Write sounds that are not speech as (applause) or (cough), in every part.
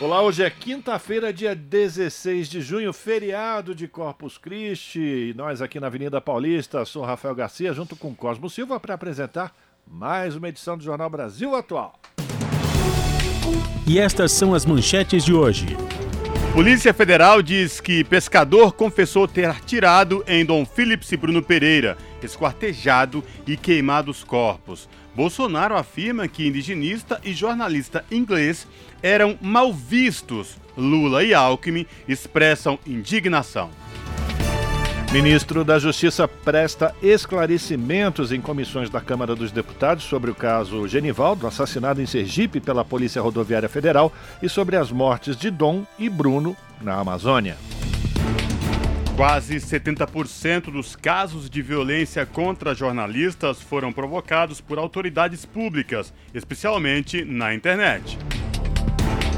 Olá, hoje é quinta-feira, dia 16 de junho, feriado de Corpus Christi. E nós aqui na Avenida Paulista, sou Rafael Garcia, junto com Cosmo Silva, para apresentar mais uma edição do Jornal Brasil Atual. E estas são as manchetes de hoje. Polícia Federal diz que pescador confessou ter atirado em Dom Philips e Bruno Pereira, esquartejado e queimado os corpos. Bolsonaro afirma que indigenista e jornalista inglês eram mal vistos. Lula e Alckmin expressam indignação. Ministro da Justiça presta esclarecimentos em comissões da Câmara dos Deputados sobre o caso Genivaldo, assassinado em Sergipe pela Polícia Rodoviária Federal, e sobre as mortes de Dom e Bruno na Amazônia. Quase 70% dos casos de violência contra jornalistas foram provocados por autoridades públicas, especialmente na internet.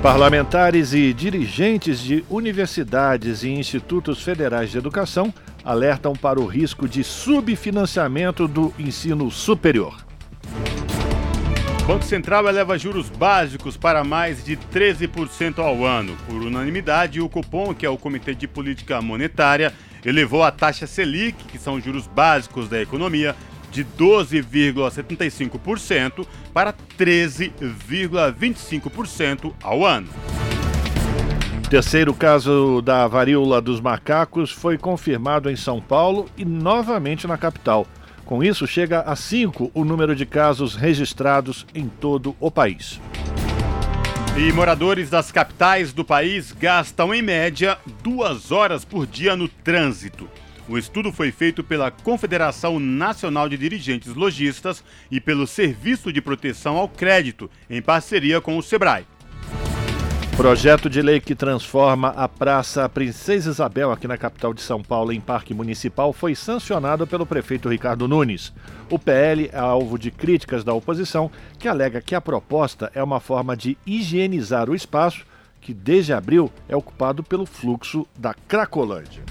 Parlamentares e dirigentes de universidades e institutos federais de educação alertam para o risco de subfinanciamento do ensino superior. Banco Central eleva juros básicos para mais de 13% ao ano. Por unanimidade, o Copom, que é o Comitê de Política Monetária, elevou a taxa Selic, que são juros básicos da economia, de 12,75% para 13,25% ao ano. Terceiro caso da varíola dos macacos foi confirmado em São Paulo e novamente na capital. Com isso, chega a cinco o número de casos registrados em todo o país. E moradores das capitais do país gastam, em média, duas horas por dia no trânsito. O estudo foi feito pela Confederação Nacional de Dirigentes Logistas e pelo Serviço de Proteção ao Crédito, em parceria com o SEBRAE. Projeto de lei que transforma a Praça Princesa Isabel, aqui na capital de São Paulo, em parque municipal, foi sancionado pelo prefeito Ricardo Nunes. O PL é alvo de críticas da oposição, que alega que a proposta é uma forma de higienizar o espaço, que desde abril é ocupado pelo fluxo da Cracolândia.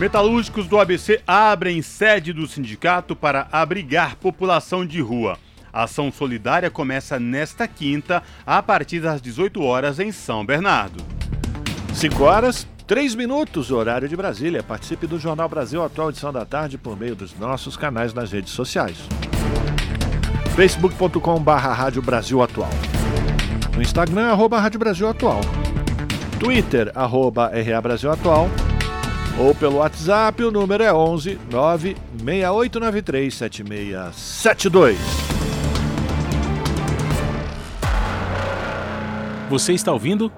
Metalúrgicos do ABC abrem sede do sindicato para abrigar população de rua. A ação solidária começa nesta quinta, a partir das 18 horas em São Bernardo. 5 horas, 3 minutos, horário de Brasília. Participe do Jornal Brasil Atual, edição da tarde, por meio dos nossos canais nas redes sociais. facebook.com.br Rádio Brasil Atual. No Instagram, arroba Rádio Brasil Atual. Twitter, arroba RA Brasil Atual. Ou pelo WhatsApp, o número é 11 96893 7672. Você está ouvindo?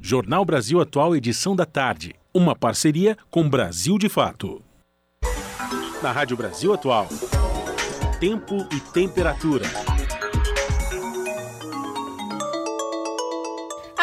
Jornal Brasil Atual, edição da tarde. Uma parceria com Brasil de Fato. Na Rádio Brasil Atual. Tempo e temperatura.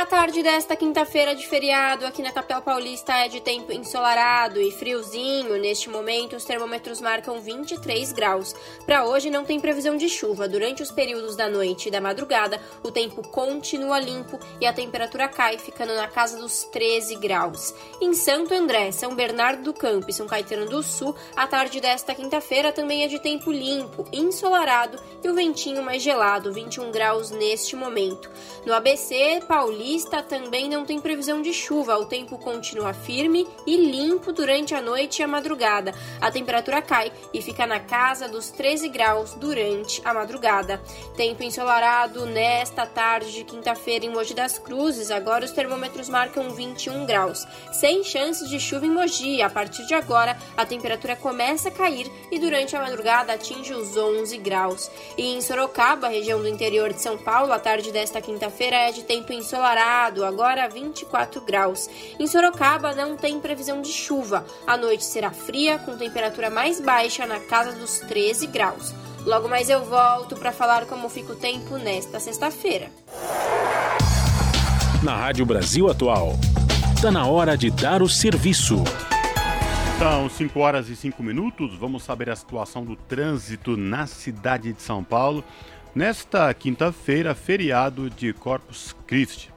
Tarde desta quinta-feira de feriado aqui na capital paulista é de tempo ensolarado e friozinho. Neste momento, os termômetros marcam 23 graus. Para hoje, não tem previsão de chuva. Durante os períodos da noite e da madrugada, o tempo continua limpo e a temperatura cai, ficando na casa dos 13 graus. Em Santo André, São Bernardo do Campo e São Caetano do Sul, a tarde desta quinta-feira também é de tempo limpo, ensolarado e o ventinho mais gelado, 21 graus neste momento. No ABC, Paulista, Também não tem previsão de chuva. O tempo continua firme e limpo durante a noite e a madrugada. A temperatura cai e fica na casa dos 13 graus durante a madrugada. Tempo ensolarado nesta tarde de quinta-feira em Mogi das Cruzes. Agora os termômetros marcam 21 graus. Sem chances de chuva em Mogi. A partir de agora, a temperatura começa a cair e durante a madrugada atinge os 11 graus. E em Sorocaba, região do interior de São Paulo, a tarde desta quinta-feira é de tempo ensolarado ensolarado, agora 24 graus. Em Sorocaba não tem previsão de chuva. A noite será fria, com temperatura mais baixa na casa dos 13 graus. Logo mais eu volto para falar como fica o tempo nesta sexta-feira. Na Rádio Brasil Atual, Está na hora de dar o serviço. São 5 horas e 5 minutos. Vamos saber a situação do trânsito na cidade de São Paulo. Nesta quinta-feira, feriado de Corpus Christi.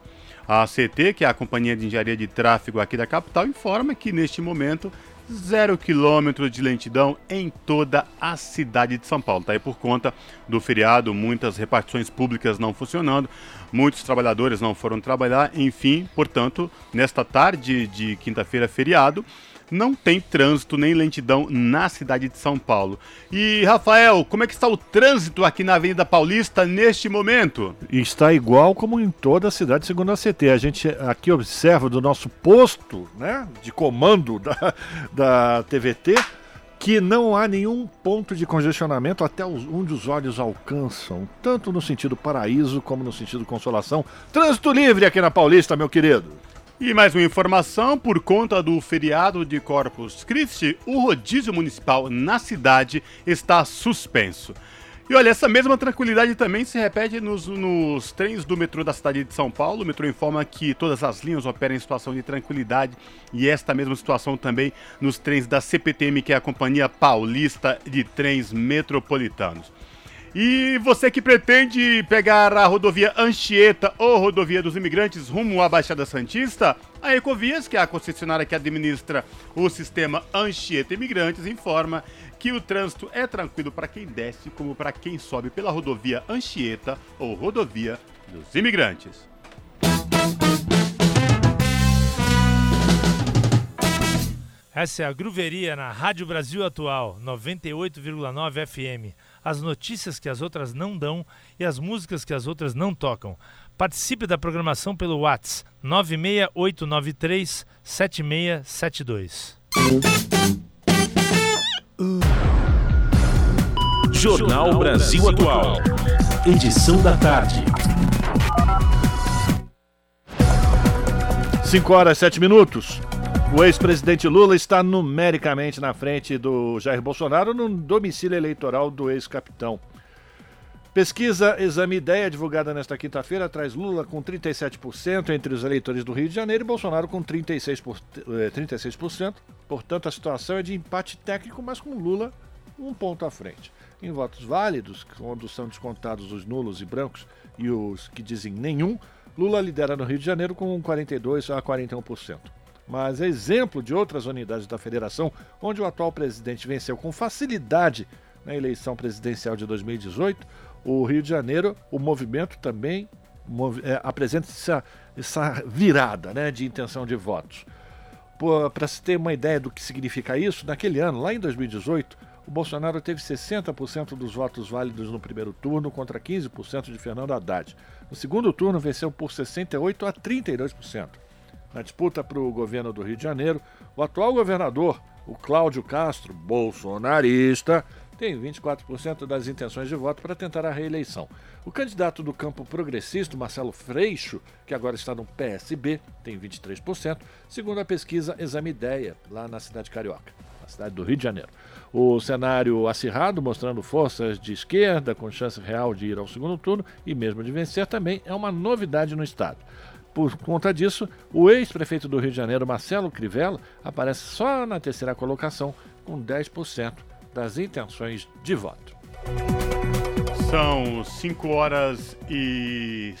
A CT, que é a Companhia de Engenharia de Tráfego aqui da capital, informa que neste momento zero quilômetro de lentidão em toda a cidade de São Paulo. Tá aí por conta do feriado, muitas repartições públicas não funcionando, muitos trabalhadores não foram trabalhar, enfim, portanto, nesta tarde de quinta-feira feriado, não tem trânsito nem lentidão na cidade de São Paulo. E, Rafael, como é que está o trânsito aqui na Avenida Paulista neste momento? Está igual como em toda a cidade, segundo a CT. A gente aqui observa do nosso posto né, de comando da, (laughs) da TVT que não há nenhum ponto de congestionamento até onde os olhos alcançam, tanto no sentido paraíso como no sentido consolação. Trânsito livre aqui na Paulista, meu querido. E mais uma informação: por conta do feriado de Corpus Christi, o rodízio municipal na cidade está suspenso. E olha, essa mesma tranquilidade também se repete nos, nos, trens do metrô da cidade de São Paulo. O metrô informa que todas as linhas operam em situação de tranquilidade e esta mesma situação também nos trens da CPTM, que é a Companhia Paulista de Trens Metropolitanos. E você que pretende pegar a rodovia Anchieta ou rodovia dos imigrantes rumo à Baixada Santista, a Ecovias, que é a concessionária que administra o sistema Anchieta Imigrantes, informa que o trânsito é tranquilo para quem desce como para quem sobe pela rodovia Anchieta ou rodovia dos imigrantes. Essa é a Gruveria na Rádio Brasil Atual, 98,9 FM as notícias que as outras não dão e as músicas que as outras não tocam. Participe da programação pelo WhatsApp 96893 7672. Jornal Brasil Atual. Edição da tarde. 5 horas 7 minutos. O ex-presidente Lula está numericamente na frente do Jair Bolsonaro no domicílio eleitoral do ex-capitão. Pesquisa Exame Ideia, divulgada nesta quinta-feira, traz Lula com 37% entre os eleitores do Rio de Janeiro e Bolsonaro com 36%, por, 36%. Portanto, a situação é de empate técnico, mas com Lula um ponto à frente. Em votos válidos, quando são descontados os nulos e brancos e os que dizem nenhum, Lula lidera no Rio de Janeiro com 42% a 41% mas é exemplo de outras unidades da federação onde o atual presidente venceu com facilidade na eleição presidencial de 2018. O Rio de Janeiro, o movimento também é, apresenta essa, essa virada né, de intenção de votos. Para se ter uma ideia do que significa isso, naquele ano, lá em 2018, o Bolsonaro teve 60% dos votos válidos no primeiro turno contra 15% de Fernando Haddad. No segundo turno, venceu por 68% a 32%. Na disputa para o governo do Rio de Janeiro, o atual governador, o Cláudio Castro, bolsonarista, tem 24% das intenções de voto para tentar a reeleição. O candidato do campo progressista, Marcelo Freixo, que agora está no PSB, tem 23%, segundo a pesquisa Exame Ideia, lá na cidade carioca, na cidade do Rio de Janeiro. O cenário acirrado, mostrando forças de esquerda com chance real de ir ao segundo turno e mesmo de vencer, também é uma novidade no estado. Por conta disso, o ex-prefeito do Rio de Janeiro, Marcelo Crivella, aparece só na terceira colocação, com 10% das intenções de voto. São 5 horas e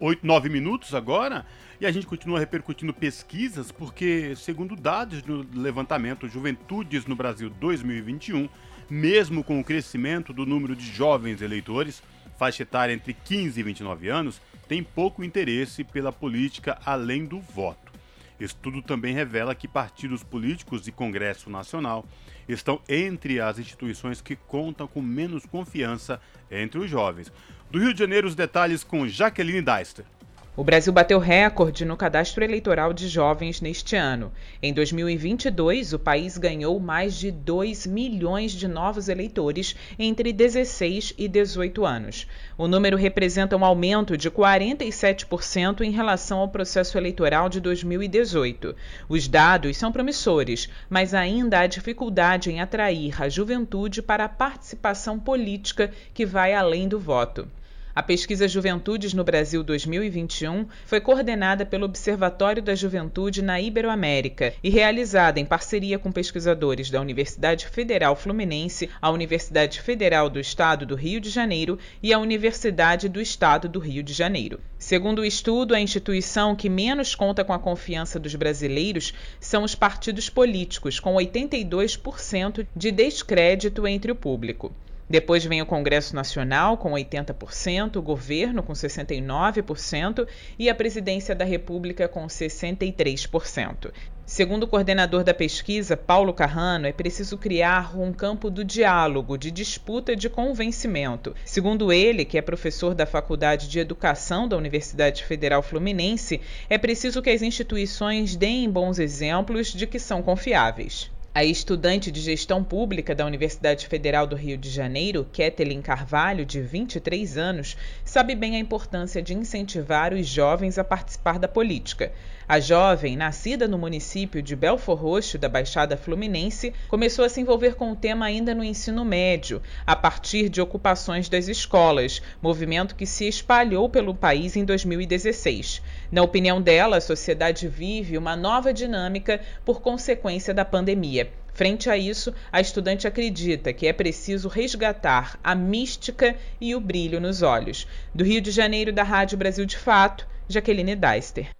8, 9 minutos agora. E a gente continua repercutindo pesquisas, porque, segundo dados do levantamento Juventudes no Brasil 2021, mesmo com o crescimento do número de jovens eleitores, faixa etária entre 15 e 29 anos, tem pouco interesse pela política além do voto. Estudo também revela que partidos políticos e Congresso Nacional estão entre as instituições que contam com menos confiança entre os jovens. Do Rio de Janeiro, os detalhes com Jaqueline Deister. O Brasil bateu recorde no cadastro eleitoral de jovens neste ano. Em 2022, o país ganhou mais de 2 milhões de novos eleitores entre 16 e 18 anos. O número representa um aumento de 47% em relação ao processo eleitoral de 2018. Os dados são promissores, mas ainda há dificuldade em atrair a juventude para a participação política que vai além do voto. A pesquisa Juventudes no Brasil 2021 foi coordenada pelo Observatório da Juventude na Iberoamérica e realizada em parceria com pesquisadores da Universidade Federal Fluminense, a Universidade Federal do Estado do Rio de Janeiro e a Universidade do Estado do Rio de Janeiro. Segundo o estudo, a instituição que menos conta com a confiança dos brasileiros são os partidos políticos, com 82% de descrédito entre o público. Depois vem o Congresso Nacional, com 80%, o governo, com 69%, e a presidência da República, com 63%. Segundo o coordenador da pesquisa, Paulo Carrano, é preciso criar um campo do diálogo, de disputa de convencimento. Segundo ele, que é professor da Faculdade de Educação da Universidade Federal Fluminense, é preciso que as instituições deem bons exemplos de que são confiáveis. A estudante de gestão pública da Universidade Federal do Rio de Janeiro, Kathleen Carvalho, de 23 anos, sabe bem a importância de incentivar os jovens a participar da política. A jovem, nascida no município de Belfor Roxo, da Baixada Fluminense, começou a se envolver com o tema ainda no ensino médio, a partir de ocupações das escolas, movimento que se espalhou pelo país em 2016. Na opinião dela, a sociedade vive uma nova dinâmica por consequência da pandemia. Frente a isso, a estudante acredita que é preciso resgatar a mística e o brilho nos olhos. Do Rio de Janeiro, da Rádio Brasil de Fato, Jaqueline Deister.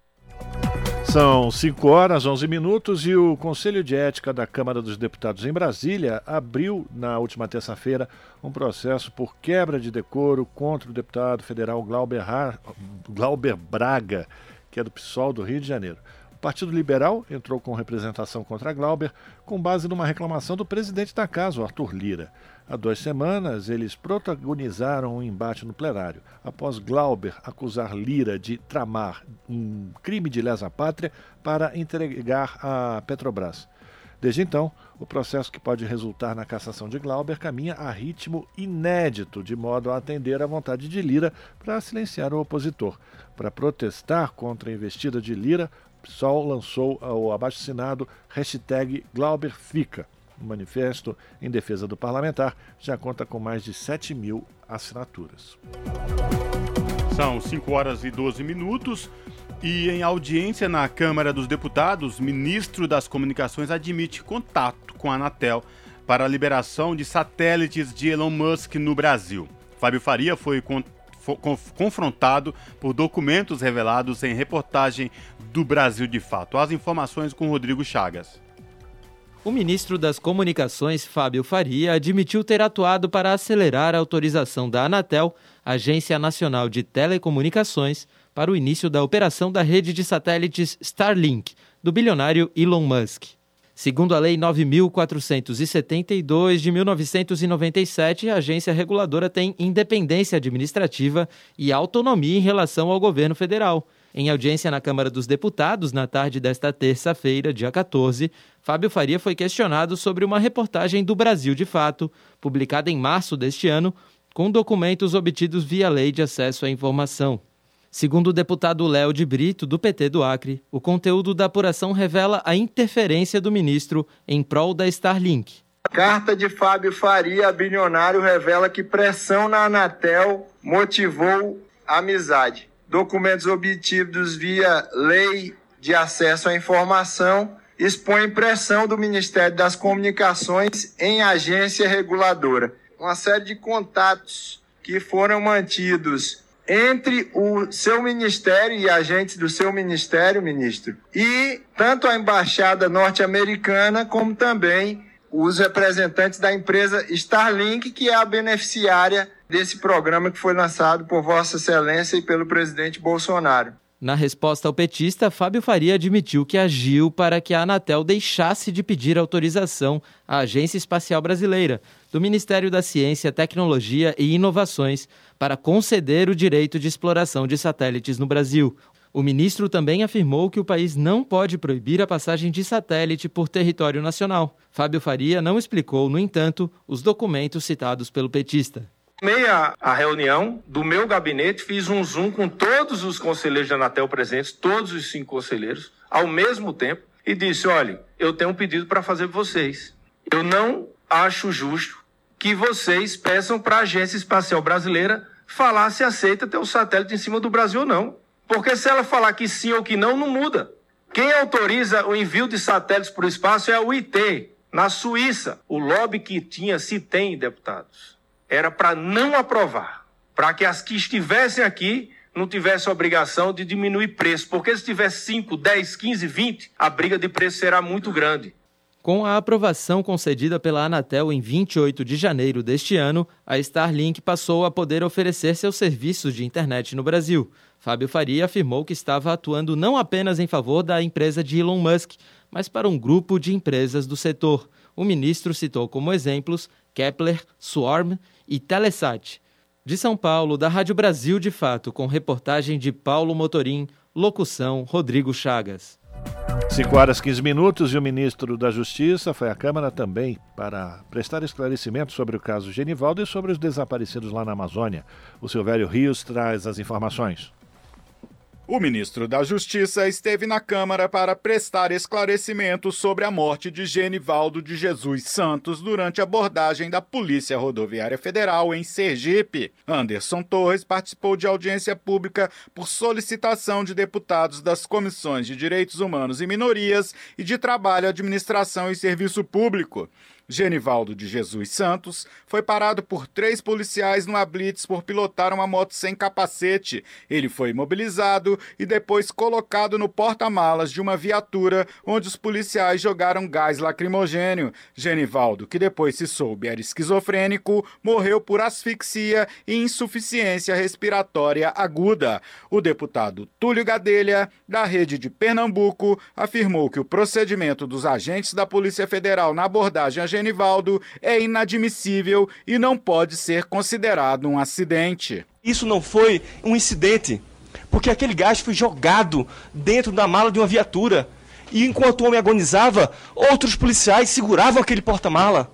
São 5 horas 11 minutos e o Conselho de Ética da Câmara dos Deputados em Brasília abriu na última terça-feira um processo por quebra de decoro contra o deputado federal Glauber, Glauber Braga, que é do PSOL do Rio de Janeiro. Partido Liberal entrou com representação contra Glauber com base numa reclamação do presidente da casa, Arthur Lira. Há duas semanas, eles protagonizaram um embate no plenário, após Glauber acusar Lira de tramar um crime de lesa pátria para entregar a Petrobras. Desde então, o processo que pode resultar na cassação de Glauber caminha a ritmo inédito, de modo a atender à vontade de Lira para silenciar o opositor. Para protestar contra a investida de Lira, PSOL lançou o abaixo-assinado hashtag Glauber Fica. O manifesto em defesa do parlamentar já conta com mais de 7 mil assinaturas. São 5 horas e 12 minutos. E em audiência na Câmara dos Deputados, ministro das Comunicações admite contato com a Anatel para a liberação de satélites de Elon Musk no Brasil. Fábio Faria foi confrontado por documentos revelados em reportagem do Brasil de Fato. As informações com Rodrigo Chagas. O ministro das Comunicações, Fábio Faria, admitiu ter atuado para acelerar a autorização da Anatel, Agência Nacional de Telecomunicações, para o início da operação da rede de satélites Starlink, do bilionário Elon Musk. Segundo a Lei 9.472 de 1997, a agência reguladora tem independência administrativa e autonomia em relação ao governo federal em audiência na Câmara dos Deputados, na tarde desta terça-feira, dia 14, Fábio Faria foi questionado sobre uma reportagem do Brasil de Fato, publicada em março deste ano, com documentos obtidos via Lei de Acesso à Informação. Segundo o deputado Léo de Brito, do PT do Acre, o conteúdo da apuração revela a interferência do ministro em prol da Starlink. Carta de Fábio Faria, bilionário, revela que pressão na Anatel motivou a amizade documentos obtidos via Lei de Acesso à Informação expõem pressão do Ministério das Comunicações em agência reguladora. Uma série de contatos que foram mantidos entre o seu ministério e agentes do seu ministério, ministro, e tanto a embaixada norte-americana como também os representantes da empresa Starlink, que é a beneficiária desse programa que foi lançado por Vossa Excelência e pelo presidente Bolsonaro. Na resposta ao petista, Fábio Faria admitiu que agiu para que a Anatel deixasse de pedir autorização à Agência Espacial Brasileira, do Ministério da Ciência, Tecnologia e Inovações, para conceder o direito de exploração de satélites no Brasil. O ministro também afirmou que o país não pode proibir a passagem de satélite por território nacional. Fábio Faria não explicou, no entanto, os documentos citados pelo petista. Meia a reunião do meu gabinete, fiz um zoom com todos os conselheiros da Anatel presentes, todos os cinco conselheiros, ao mesmo tempo, e disse: olha, eu tenho um pedido para fazer para vocês. Eu não acho justo que vocês peçam para a Agência Espacial Brasileira falar se aceita ter o um satélite em cima do Brasil ou não. Porque se ela falar que sim ou que não, não muda. Quem autoriza o envio de satélites para o espaço é o IT, na Suíça. O lobby que tinha, se tem, deputados, era para não aprovar, para que as que estivessem aqui não tivessem obrigação de diminuir preço, porque se tiver 5, 10, 15, 20, a briga de preço será muito grande. Com a aprovação concedida pela Anatel em 28 de janeiro deste ano, a Starlink passou a poder oferecer seus serviços de internet no Brasil. Fábio Faria afirmou que estava atuando não apenas em favor da empresa de Elon Musk, mas para um grupo de empresas do setor. O ministro citou como exemplos Kepler, Swarm e Telesat. De São Paulo, da Rádio Brasil de Fato, com reportagem de Paulo Motorim, locução Rodrigo Chagas. 5 horas 15 minutos e o ministro da Justiça foi à Câmara também para prestar esclarecimentos sobre o caso Genivaldo e sobre os desaparecidos lá na Amazônia. O Silvério Rios traz as informações. O ministro da Justiça esteve na Câmara para prestar esclarecimentos sobre a morte de Genivaldo de Jesus Santos durante a abordagem da Polícia Rodoviária Federal em Sergipe. Anderson Torres participou de audiência pública por solicitação de deputados das comissões de Direitos Humanos e Minorias e de Trabalho, Administração e Serviço Público. Genivaldo de Jesus Santos foi parado por três policiais no Blitz por pilotar uma moto sem capacete. Ele foi imobilizado e depois colocado no porta-malas de uma viatura, onde os policiais jogaram gás lacrimogênio. Genivaldo, que depois se soube era esquizofrênico, morreu por asfixia e insuficiência respiratória aguda. O deputado Túlio Gadelha, da rede de Pernambuco, afirmou que o procedimento dos agentes da Polícia Federal na abordagem a Genivaldo é inadmissível e não pode ser considerado um acidente. Isso não foi um incidente, porque aquele gás foi jogado dentro da mala de uma viatura. E enquanto o homem agonizava, outros policiais seguravam aquele porta-mala.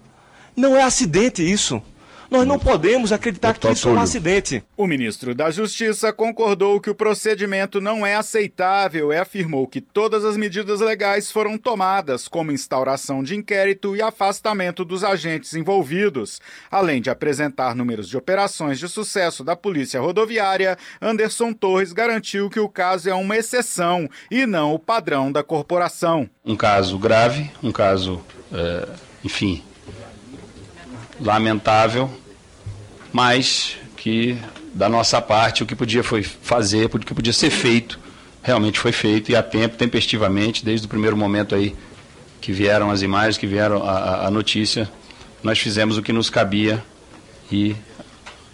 Não é acidente isso. Nós não podemos acreditar que isso é um acidente. O ministro da Justiça concordou que o procedimento não é aceitável e afirmou que todas as medidas legais foram tomadas, como instauração de inquérito e afastamento dos agentes envolvidos. Além de apresentar números de operações de sucesso da Polícia Rodoviária, Anderson Torres garantiu que o caso é uma exceção e não o padrão da corporação. Um caso grave, um caso, é, enfim, lamentável, mas que da nossa parte o que podia foi fazer, o que podia ser feito, realmente foi feito e a tempo, tempestivamente, desde o primeiro momento aí que vieram as imagens, que vieram a, a notícia, nós fizemos o que nos cabia e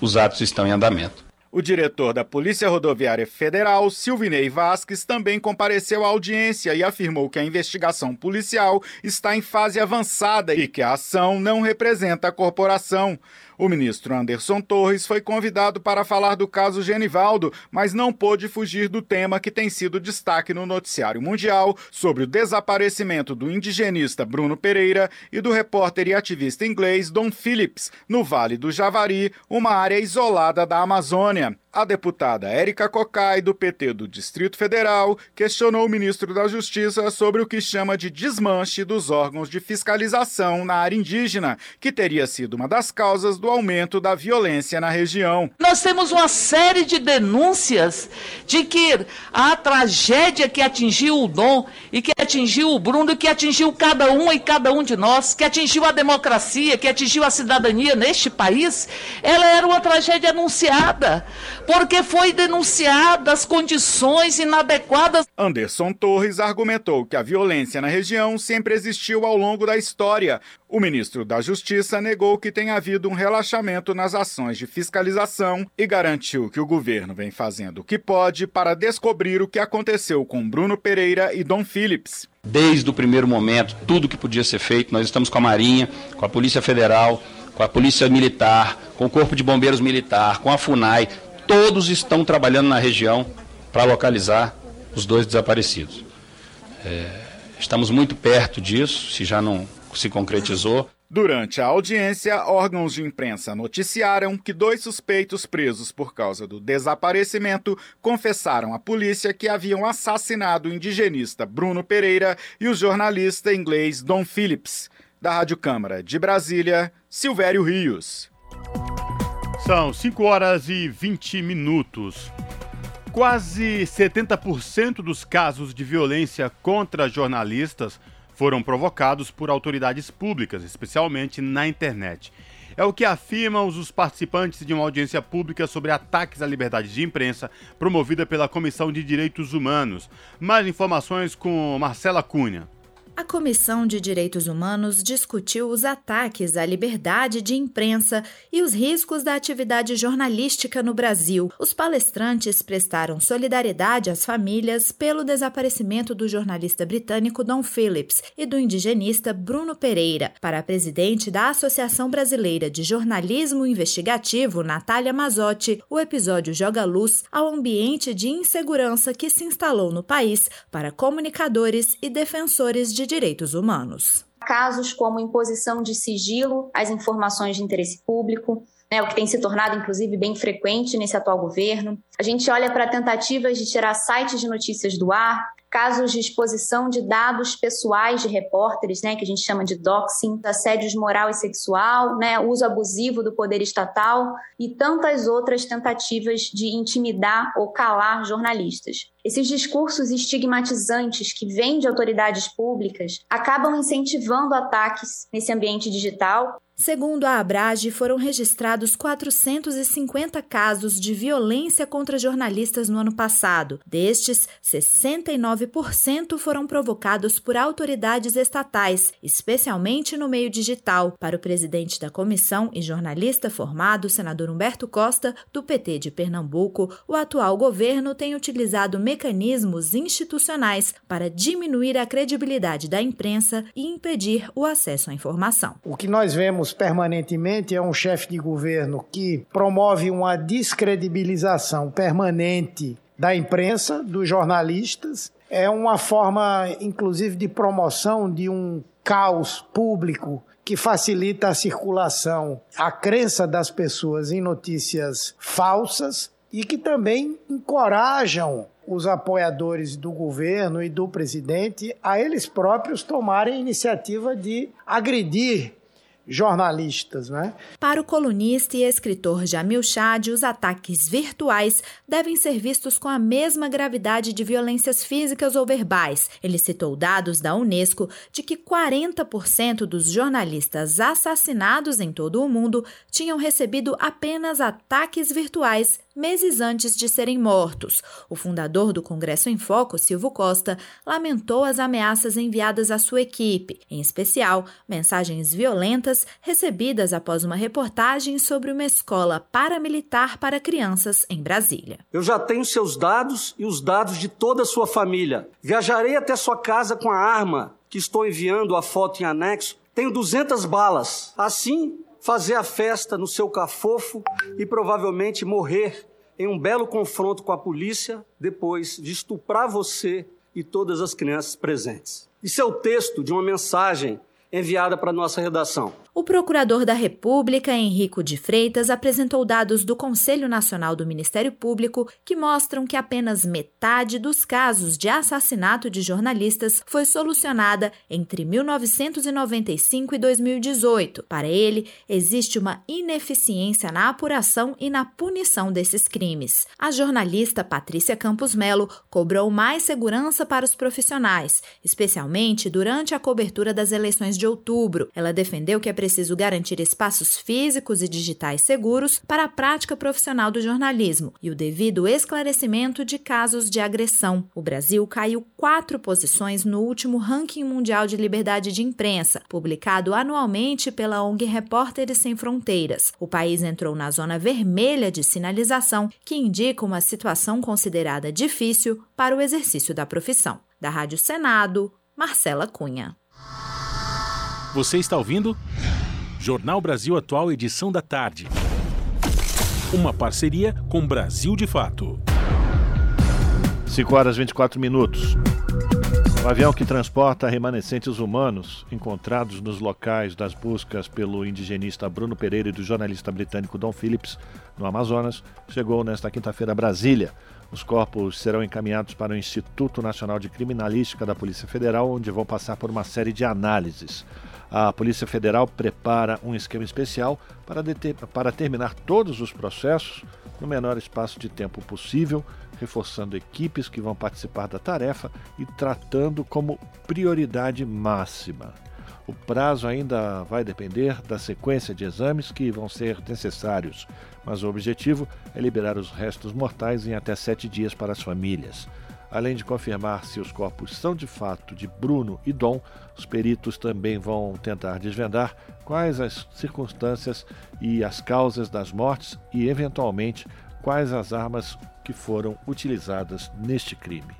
os atos estão em andamento. O diretor da Polícia Rodoviária Federal, Silvinei Vasques, também compareceu à audiência e afirmou que a investigação policial está em fase avançada e que a ação não representa a corporação. O ministro Anderson Torres foi convidado para falar do caso Genivaldo, mas não pôde fugir do tema que tem sido destaque no noticiário mundial sobre o desaparecimento do indigenista Bruno Pereira e do repórter e ativista inglês Don Phillips, no Vale do Javari, uma área isolada da Amazônia. A deputada Érica Cocai, do PT do Distrito Federal, questionou o ministro da Justiça sobre o que chama de desmanche dos órgãos de fiscalização na área indígena, que teria sido uma das causas do aumento da violência na região. Nós temos uma série de denúncias de que a tragédia que atingiu o Dom e que atingiu o Bruno, que atingiu cada um e cada um de nós, que atingiu a democracia, que atingiu a cidadania neste país, ela era uma tragédia anunciada porque foi denunciada as condições inadequadas. Anderson Torres argumentou que a violência na região sempre existiu ao longo da história. O ministro da Justiça negou que tenha havido um relaxamento nas ações de fiscalização e garantiu que o governo vem fazendo o que pode para descobrir o que aconteceu com Bruno Pereira e Dom Phillips. Desde o primeiro momento, tudo que podia ser feito, nós estamos com a Marinha, com a Polícia Federal, com a Polícia Militar, com o Corpo de Bombeiros Militar, com a FUNAI, todos estão trabalhando na região para localizar os dois desaparecidos. É, estamos muito perto disso, se já não se concretizou. Durante a audiência, órgãos de imprensa noticiaram que dois suspeitos presos por causa do desaparecimento confessaram à polícia que haviam assassinado o indigenista Bruno Pereira e o jornalista inglês Don Phillips. Da Rádio Câmara de Brasília, Silvério Rios. São 5 horas e 20 minutos. Quase 70% dos casos de violência contra jornalistas foram provocados por autoridades públicas, especialmente na internet. É o que afirmam os participantes de uma audiência pública sobre ataques à liberdade de imprensa promovida pela Comissão de Direitos Humanos. Mais informações com Marcela Cunha. A Comissão de Direitos Humanos discutiu os ataques à liberdade de imprensa e os riscos da atividade jornalística no Brasil. Os palestrantes prestaram solidariedade às famílias pelo desaparecimento do jornalista britânico Don Phillips e do indigenista Bruno Pereira. Para a presidente da Associação Brasileira de Jornalismo Investigativo, Natália Mazotti, o episódio joga luz ao ambiente de insegurança que se instalou no país para comunicadores e defensores de de direitos humanos. Casos como imposição de sigilo às informações de interesse público, né, o que tem se tornado, inclusive, bem frequente nesse atual governo. A gente olha para tentativas de tirar sites de notícias do ar, casos de exposição de dados pessoais de repórteres, né, que a gente chama de doxing, assédios moral e sexual, né, uso abusivo do poder estatal e tantas outras tentativas de intimidar ou calar jornalistas. Esses discursos estigmatizantes que vêm de autoridades públicas acabam incentivando ataques nesse ambiente digital Segundo a Abrage, foram registrados 450 casos de violência contra jornalistas no ano passado. Destes, 69% foram provocados por autoridades estatais, especialmente no meio digital. Para o presidente da comissão e jornalista formado, senador Humberto Costa, do PT de Pernambuco, o atual governo tem utilizado mecanismos institucionais para diminuir a credibilidade da imprensa e impedir o acesso à informação. O que nós vemos vemos permanentemente é um chefe de governo que promove uma descredibilização permanente da imprensa, dos jornalistas. É uma forma, inclusive, de promoção de um caos público que facilita a circulação, a crença das pessoas em notícias falsas e que também encorajam os apoiadores do governo e do presidente a eles próprios tomarem a iniciativa de agredir jornalistas. Né? Para o colunista e escritor Jamil Chad, os ataques virtuais devem ser vistos com a mesma gravidade de violências físicas ou verbais. Ele citou dados da Unesco de que 40% dos jornalistas assassinados em todo o mundo tinham recebido apenas ataques virtuais meses antes de serem mortos. O fundador do Congresso em Foco, Silvio Costa, lamentou as ameaças enviadas à sua equipe, em especial mensagens violentas recebidas após uma reportagem sobre uma escola paramilitar para crianças em Brasília. Eu já tenho seus dados e os dados de toda a sua família. Viajarei até sua casa com a arma que estou enviando a foto em anexo. Tenho 200 balas. Assim, fazer a festa no seu cafofo e provavelmente morrer em um belo confronto com a polícia depois de estuprar você e todas as crianças presentes. Isso é o texto de uma mensagem enviada para nossa redação. O procurador da República, Henrico de Freitas, apresentou dados do Conselho Nacional do Ministério Público que mostram que apenas metade dos casos de assassinato de jornalistas foi solucionada entre 1995 e 2018. Para ele, existe uma ineficiência na apuração e na punição desses crimes. A jornalista Patrícia Campos Melo cobrou mais segurança para os profissionais, especialmente durante a cobertura das eleições de outubro. Ela defendeu que é preciso garantir espaços físicos e digitais seguros para a prática profissional do jornalismo e o devido esclarecimento de casos de agressão. O Brasil caiu quatro posições no último ranking mundial de liberdade de imprensa, publicado anualmente pela ONG Repórteres Sem Fronteiras. O país entrou na zona vermelha de sinalização, que indica uma situação considerada difícil para o exercício da profissão. Da Rádio Senado, Marcela Cunha. Você está ouvindo? Jornal Brasil Atual, edição da tarde. Uma parceria com Brasil de Fato. 5 horas e 24 minutos. O avião que transporta remanescentes humanos encontrados nos locais das buscas pelo indigenista Bruno Pereira e do jornalista britânico Don Phillips, no Amazonas, chegou nesta quinta-feira a Brasília. Os corpos serão encaminhados para o Instituto Nacional de Criminalística da Polícia Federal, onde vão passar por uma série de análises. A Polícia Federal prepara um esquema especial para, para terminar todos os processos no menor espaço de tempo possível, reforçando equipes que vão participar da tarefa e tratando como prioridade máxima. O prazo ainda vai depender da sequência de exames que vão ser necessários, mas o objetivo é liberar os restos mortais em até sete dias para as famílias. Além de confirmar se os corpos são de fato de Bruno e Dom, os peritos também vão tentar desvendar quais as circunstâncias e as causas das mortes e, eventualmente, quais as armas que foram utilizadas neste crime.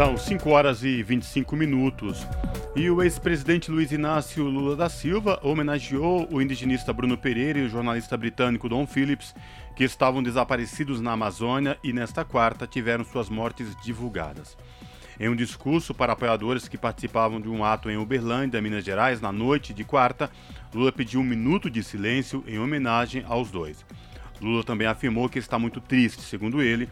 São 5 horas e 25 minutos. E o ex-presidente Luiz Inácio Lula da Silva homenageou o indigenista Bruno Pereira e o jornalista britânico Don Phillips, que estavam desaparecidos na Amazônia e nesta quarta tiveram suas mortes divulgadas. Em um discurso para apoiadores que participavam de um ato em Uberlândia, Minas Gerais, na noite de quarta, Lula pediu um minuto de silêncio em homenagem aos dois. Lula também afirmou que está muito triste, segundo ele,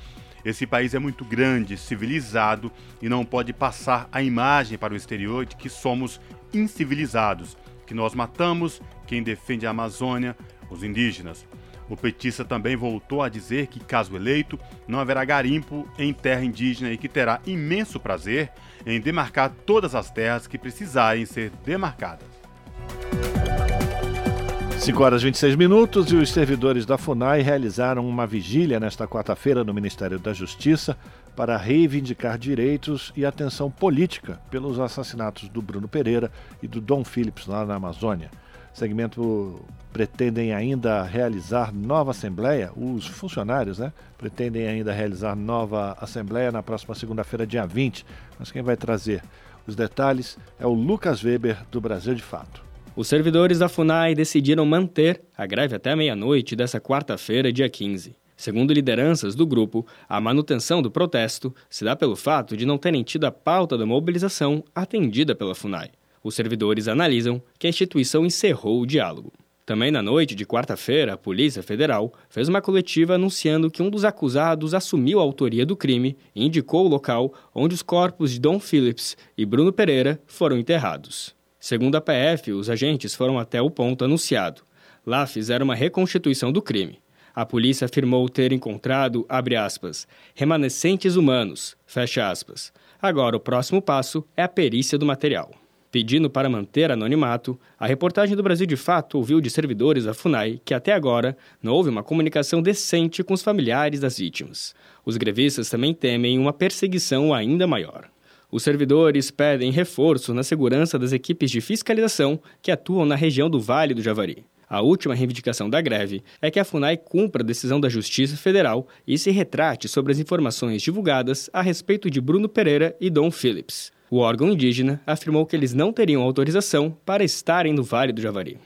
esse país é muito grande, civilizado e não pode passar a imagem para o exterior de que somos incivilizados, que nós matamos quem defende a Amazônia, os indígenas. O petista também voltou a dizer que, caso eleito, não haverá garimpo em terra indígena e que terá imenso prazer em demarcar todas as terras que precisarem ser demarcadas. 5 horas e 26 minutos e os servidores da FUNAI realizaram uma vigília nesta quarta-feira no Ministério da Justiça para reivindicar direitos e atenção política pelos assassinatos do Bruno Pereira e do Dom Phillips lá na Amazônia. Segmento pretendem ainda realizar nova assembleia, os funcionários, né? Pretendem ainda realizar nova assembleia na próxima segunda-feira, dia 20. Mas quem vai trazer os detalhes é o Lucas Weber, do Brasil de Fato. Os servidores da FUNAI decidiram manter a greve até meia-noite dessa quarta-feira, dia 15. Segundo lideranças do grupo, a manutenção do protesto se dá pelo fato de não terem tido a pauta da mobilização atendida pela FUNAI. Os servidores analisam que a instituição encerrou o diálogo. Também na noite de quarta-feira, a Polícia Federal fez uma coletiva anunciando que um dos acusados assumiu a autoria do crime e indicou o local onde os corpos de Dom Phillips e Bruno Pereira foram enterrados. Segundo a PF, os agentes foram até o ponto anunciado. Lá fizeram uma reconstituição do crime. A polícia afirmou ter encontrado, abre aspas, remanescentes humanos, fecha aspas. Agora o próximo passo é a perícia do material. Pedindo para manter anonimato, a reportagem do Brasil de Fato ouviu de servidores da FUNAI que até agora não houve uma comunicação decente com os familiares das vítimas. Os grevistas também temem uma perseguição ainda maior. Os servidores pedem reforço na segurança das equipes de fiscalização que atuam na região do Vale do Javari. A última reivindicação da greve é que a FUNAI cumpra a decisão da Justiça Federal e se retrate sobre as informações divulgadas a respeito de Bruno Pereira e Dom Phillips. O órgão indígena afirmou que eles não teriam autorização para estarem no Vale do Javari.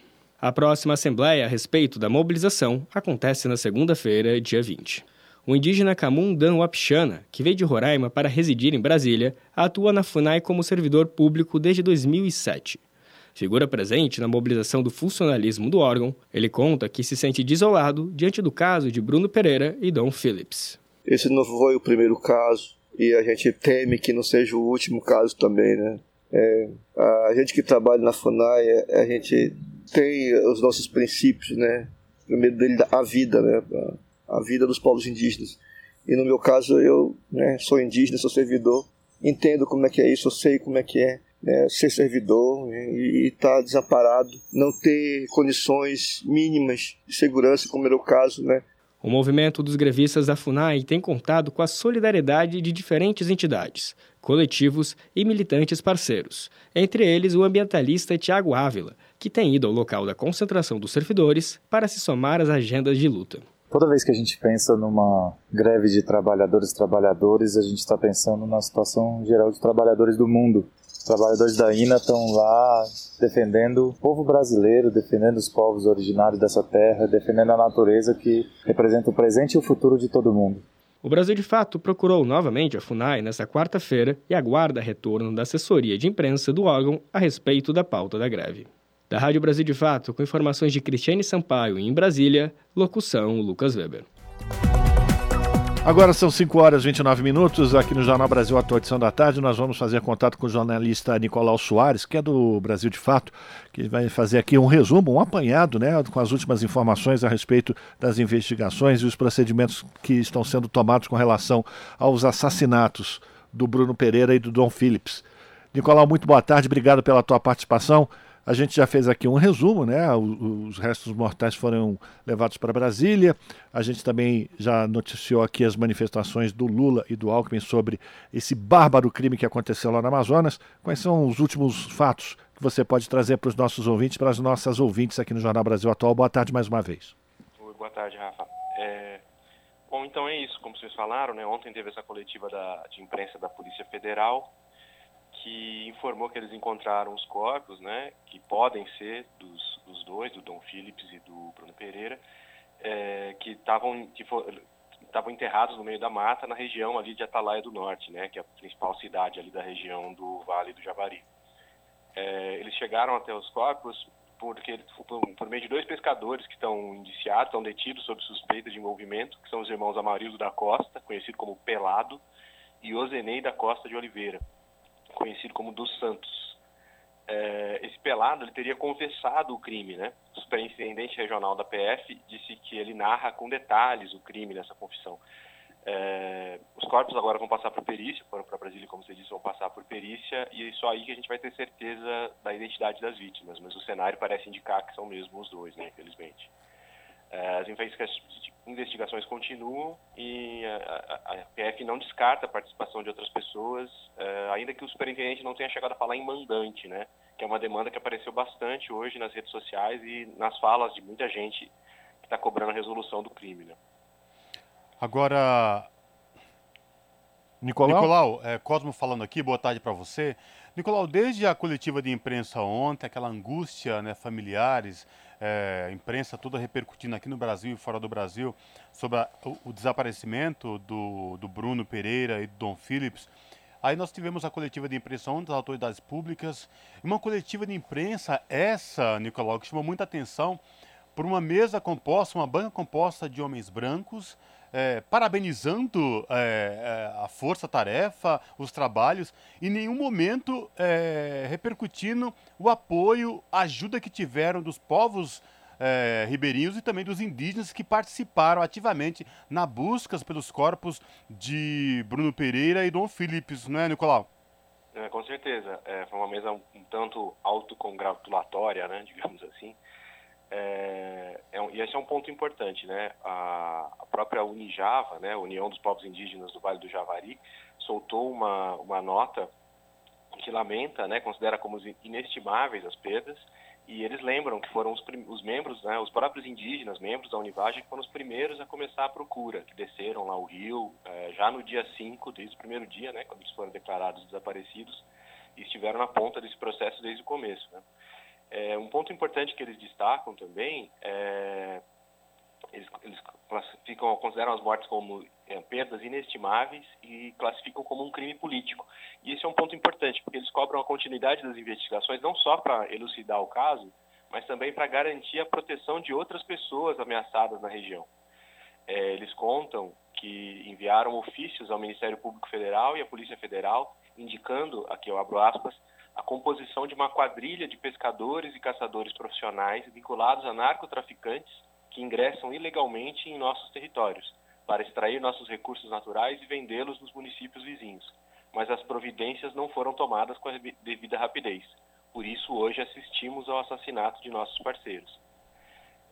A próxima assembleia a respeito da mobilização acontece na segunda-feira, dia 20. O indígena Camundan Wapixana, que veio de Roraima para residir em Brasília, atua na FUNAI como servidor público desde 2007. Figura presente na mobilização do funcionalismo do órgão, ele conta que se sente desolado diante do caso de Bruno Pereira e Dom Phillips. Esse não foi o primeiro caso e a gente teme que não seja o último caso também, né? É, a gente que trabalha na FUNAI, é, a gente tem os nossos princípios, né? Primeiro dele, a vida, né? A vida dos povos indígenas. E no meu caso, eu né, sou indígena, sou servidor, entendo como é que é isso, eu sei como é que é né, ser servidor né, e estar tá desamparado, não ter condições mínimas de segurança, como era o caso, né? O movimento dos grevistas da FUNAI tem contado com a solidariedade de diferentes entidades, coletivos e militantes parceiros, entre eles o ambientalista Tiago Ávila, que tem ido ao local da concentração dos servidores para se somar às agendas de luta. Toda vez que a gente pensa numa greve de trabalhadores e trabalhadores, a gente está pensando na situação geral de trabalhadores do mundo. Os trabalhadores da INA estão lá defendendo o povo brasileiro, defendendo os povos originários dessa terra, defendendo a natureza que representa o presente e o futuro de todo mundo. O Brasil de Fato procurou novamente a FUNAI nesta quarta-feira e aguarda retorno da assessoria de imprensa do órgão a respeito da pauta da greve. Da Rádio Brasil de Fato, com informações de Cristiane Sampaio em Brasília, locução Lucas Weber. Agora são 5 horas e 29 minutos aqui no Jornal Brasil Atual Edição da Tarde. Nós vamos fazer contato com o jornalista Nicolau Soares, que é do Brasil de Fato, que vai fazer aqui um resumo, um apanhado, né, com as últimas informações a respeito das investigações e os procedimentos que estão sendo tomados com relação aos assassinatos do Bruno Pereira e do Dom Phillips. Nicolau, muito boa tarde, obrigado pela tua participação. A gente já fez aqui um resumo, né? Os restos mortais foram levados para Brasília. A gente também já noticiou aqui as manifestações do Lula e do Alckmin sobre esse bárbaro crime que aconteceu lá no Amazonas. Quais são os últimos fatos que você pode trazer para os nossos ouvintes, para as nossas ouvintes aqui no Jornal Brasil Atual? Boa tarde mais uma vez. Boa tarde, Rafa. É... Bom, então é isso, como vocês falaram, né? Ontem teve essa coletiva da, de imprensa da Polícia Federal que informou que eles encontraram os corpos, né, que podem ser dos, dos dois, do Dom Phillips e do Bruno Pereira, é, que estavam que estavam enterrados no meio da mata na região ali de Atalaia do Norte, né, que é a principal cidade ali da região do Vale do Javari. É, eles chegaram até os corpos porque por, por, meio de dois pescadores que estão indiciados, estão detidos sob suspeita de envolvimento, que são os irmãos Amarildo da Costa, conhecido como Pelado, e Ozenei da Costa de Oliveira conhecido como dos Santos. É, esse pelado ele teria confessado o crime, né? O superintendente regional da PF disse que ele narra com detalhes o crime nessa confissão. É, os corpos agora vão passar por perícia, foram para Brasília, como você disse, vão passar por perícia e é só aí que a gente vai ter certeza da identidade das vítimas. Mas o cenário parece indicar que são mesmo os dois, né? Infelizmente. É, as investigações continuam e a, a, PF não descarta a participação de outras pessoas, é, ainda que o superintendente não tenha chegado a falar em mandante, né? Que é uma demanda que apareceu bastante hoje nas redes sociais e nas falas de muita gente que está cobrando a resolução do crime, né? Agora, Nicolau, Nicolau é, Cosmo falando aqui, boa tarde para você. Nicolau, desde a coletiva de imprensa ontem, aquela angústia, né, familiares, é, imprensa toda repercutindo aqui no Brasil e fora do Brasil sobre a, o, o, desaparecimento do, do Bruno Pereira e do Dom Phillips. Aí nós tivemos a coletiva de imprensa das autoridades públicas. Uma coletiva de imprensa, essa, Nicolau, que chamou muita atenção por uma mesa composta, uma banca composta de homens brancos, é, parabenizando é, é, a força-tarefa, os trabalhos, em nenhum momento é, repercutindo o apoio, a ajuda que tiveram dos povos é, ribeirinhos e também dos indígenas que participaram ativamente na busca pelos corpos de Bruno Pereira e Dom Philips, não é, Nicolau? É, com certeza. É, foi uma mesa um, um tanto autocongratulatória, né, digamos assim. É, é, e esse é um ponto importante, né? A, a, própria Unijava, né, União dos Povos Indígenas do Vale do Javari, soltou uma, uma nota que lamenta, né, considera como inestimáveis as perdas, e eles lembram que foram os, os membros, né, os próprios indígenas, membros da Univagem, que foram os primeiros a começar a procura, que desceram lá o rio é, já no dia 5, desde o primeiro dia, né, quando eles foram declarados desaparecidos, e estiveram na ponta desse processo desde o começo. Né? É, um ponto importante que eles destacam também é eles, eles classificam, consideram as mortes como é, perdas inestimáveis e classificam como um crime político. E esse é um ponto importante, porque eles cobram a continuidade das investigações não só para elucidar o caso, mas também para garantir a proteção de outras pessoas ameaçadas na região. É, eles contam que enviaram ofícios ao Ministério Público Federal e à Polícia Federal, indicando, aqui eu abro aspas, a composição de uma quadrilha de pescadores e caçadores profissionais vinculados a narcotraficantes que ingressam ilegalmente em nossos territórios para extrair nossos recursos naturais e vendê-los nos municípios vizinhos. Mas as providências não foram tomadas com a devida rapidez. Por isso, hoje assistimos ao assassinato de nossos parceiros.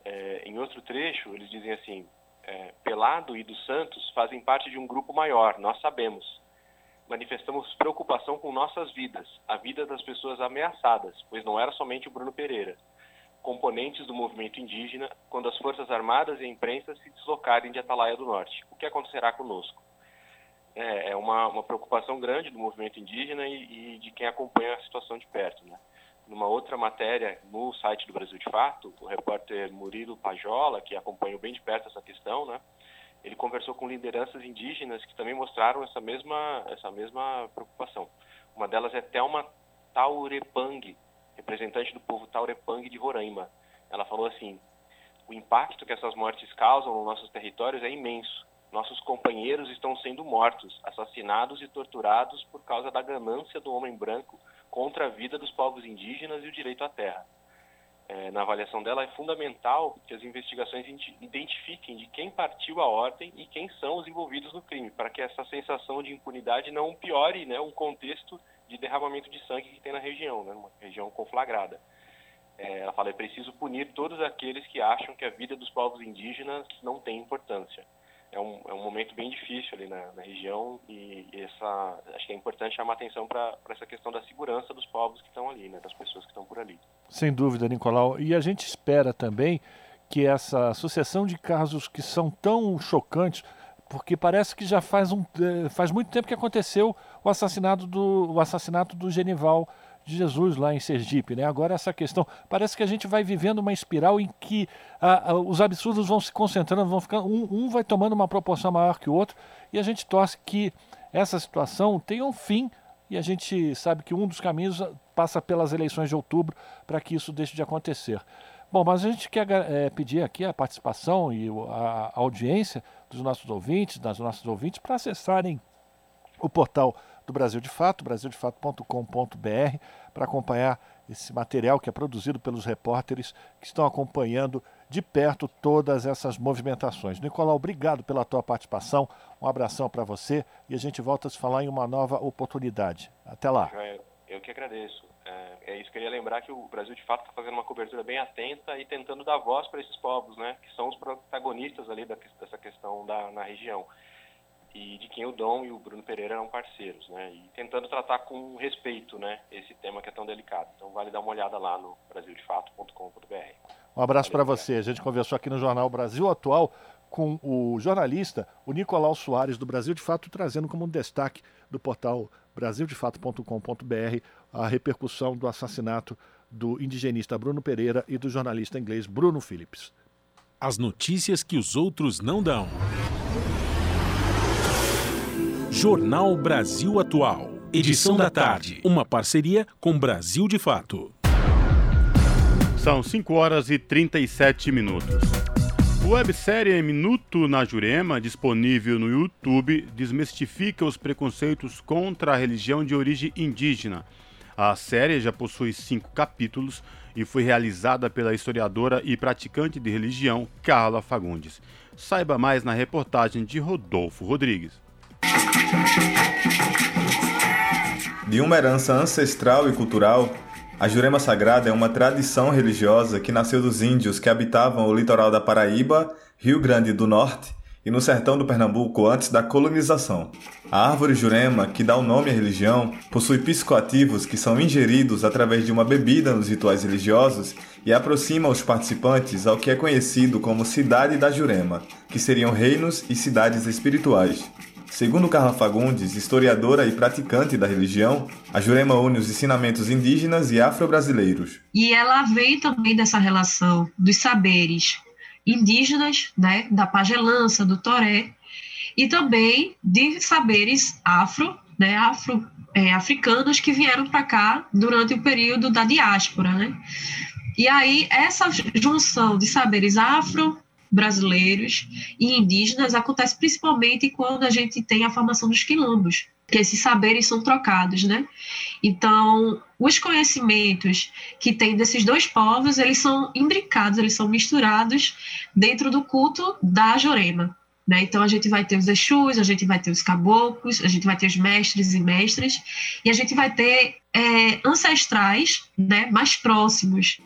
É, em outro trecho, eles dizem assim: é, Pelado e dos Santos fazem parte de um grupo maior, nós sabemos manifestamos preocupação com nossas vidas, a vida das pessoas ameaçadas, pois não era somente o Bruno Pereira. Componentes do movimento indígena, quando as Forças Armadas e a imprensa se deslocarem de Atalaia do Norte. O que acontecerá conosco? É, é uma, uma, preocupação grande do movimento indígena e, e, de quem acompanha a situação de perto. Né? Numa outra matéria no site do Brasil de Fato, o repórter Murilo Pajola, que acompanhou bem de perto essa questão, né, ele conversou com lideranças indígenas que também mostraram essa mesma, essa mesma preocupação. Uma delas é Thelma Taurepang, representante do povo Taurepang de Roraima. Ela falou assim: o impacto que essas mortes causam nos nossos territórios é imenso nossos companheiros estão sendo mortos, assassinados e torturados por causa da ganância do homem branco contra a vida dos povos indígenas e o direito à terra. É, na avaliação dela, é fundamental que as investigações identifiquem de quem partiu a ordem e quem são os envolvidos no crime, para que essa sensação de impunidade não piore né, um contexto de derramamento de sangue que tem na região, né, uma região conflagrada. É, ela fala: é preciso punir todos aqueles que acham que a vida dos povos indígenas não tem importância é um, é um momento bem difícil ali na, na região e, essa, acho que é importante chamar atenção para essa questão da segurança dos povos que estão ali, né, das pessoas que estão por ali. Sem dúvida, Nicolau. E a gente espera também que essa sucessão de casos que são tão chocantes, porque parece que já faz, um, eh, faz muito tempo que aconteceu o assassinato do, o assassinato do Genival de Jesus lá em Sergipe. Né? Agora essa questão, parece que a gente vai vivendo uma espiral em que ah, ah, os absurdos vão se concentrando, vão ficando, um, um vai tomando uma proporção maior que o outro, e a gente torce que essa situação tenha um fim, e a gente sabe que um dos caminhos passa pelas eleições de outubro para que isso deixe de acontecer. Bom, mas a gente quer é, pedir aqui a participação e a audiência dos nossos ouvintes, das nossas ouvintes, para acessarem o portal do Brasil de Fato, brasildefato.com.br, para acompanhar esse material que é produzido pelos repórteres que estão acompanhando de perto todas essas movimentações. Nicolau, obrigado pela tua participação, um abração para você e a gente volta a se falar em uma nova oportunidade. Até lá. Eu que agradeço. É, é isso, queria lembrar que o Brasil de Fato está fazendo uma cobertura bem atenta e tentando dar voz para esses povos, né, que são os protagonistas ali dessa questão da, na região e de quem o Dom e o Bruno Pereira eram parceiros, né? E tentando tratar com respeito, né, esse tema que é tão delicado. Então vale dar uma olhada lá no brasildefato.com.br. Um abraço para você. A gente conversou aqui no jornal Brasil Atual com o jornalista, o Nicolau Soares do Brasil de Fato, trazendo como um destaque do portal brasildefato.com.br a repercussão do assassinato do indigenista Bruno Pereira e do jornalista inglês Bruno Phillips. As notícias que os outros não dão. Jornal Brasil Atual. Edição da tarde. Uma parceria com Brasil de Fato. São 5 horas e 37 minutos. Websérie Minuto na Jurema, disponível no YouTube, desmistifica os preconceitos contra a religião de origem indígena. A série já possui cinco capítulos e foi realizada pela historiadora e praticante de religião Carla Fagundes. Saiba mais na reportagem de Rodolfo Rodrigues. De uma herança ancestral e cultural, a Jurema Sagrada é uma tradição religiosa que nasceu dos índios que habitavam o litoral da Paraíba, Rio Grande do Norte e no sertão do Pernambuco antes da colonização. A árvore Jurema, que dá o nome à religião, possui psicoativos que são ingeridos através de uma bebida nos rituais religiosos e aproxima os participantes ao que é conhecido como Cidade da Jurema, que seriam reinos e cidades espirituais. Segundo Carla Fagundes, historiadora e praticante da religião, a Jurema une os ensinamentos indígenas e afro-brasileiros. E ela veio também dessa relação dos saberes indígenas, né, da pagelança, do toré, e também de saberes afro, né, afro, é, africanos que vieram para cá durante o período da diáspora, né? E aí essa junção de saberes afro, brasileiros e indígenas acontece principalmente quando a gente tem a formação dos quilombos, que esses saberes são trocados, né? Então, os conhecimentos que tem desses dois povos, eles são imbricados, eles são misturados dentro do culto da Jorema. Né? Então, a gente vai ter os Exus, a gente vai ter os caboclos, a gente vai ter os mestres e mestras, e a gente vai ter é, ancestrais né, mais próximos.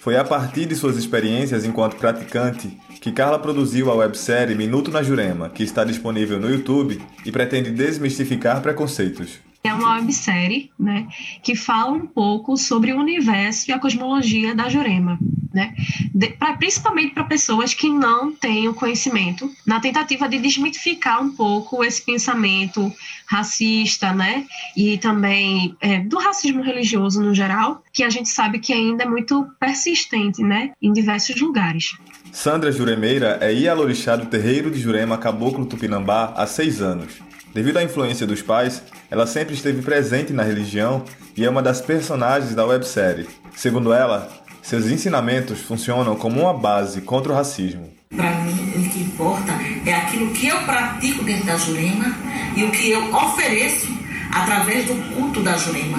Foi a partir de suas experiências enquanto praticante que Carla produziu a websérie Minuto na Jurema, que está disponível no YouTube e pretende desmistificar preconceitos. É uma websérie né, que fala um pouco sobre o universo e a cosmologia da Jurema, né? De, pra, principalmente para pessoas que não têm o conhecimento, na tentativa de desmitificar um pouco esse pensamento racista, né? E também é, do racismo religioso no geral, que a gente sabe que ainda é muito persistente, né? Em diversos lugares. Sandra Juremeira é Ialorixá do terreiro de Jurema Caboclo Tupinambá há seis anos. Devido à influência dos pais, ela sempre esteve presente na religião e é uma das personagens da websérie. Segundo ela, seus ensinamentos funcionam como uma base contra o racismo. Para mim, o que importa é aquilo que eu pratico dentro da Jurema e o que eu ofereço através do culto da Jurema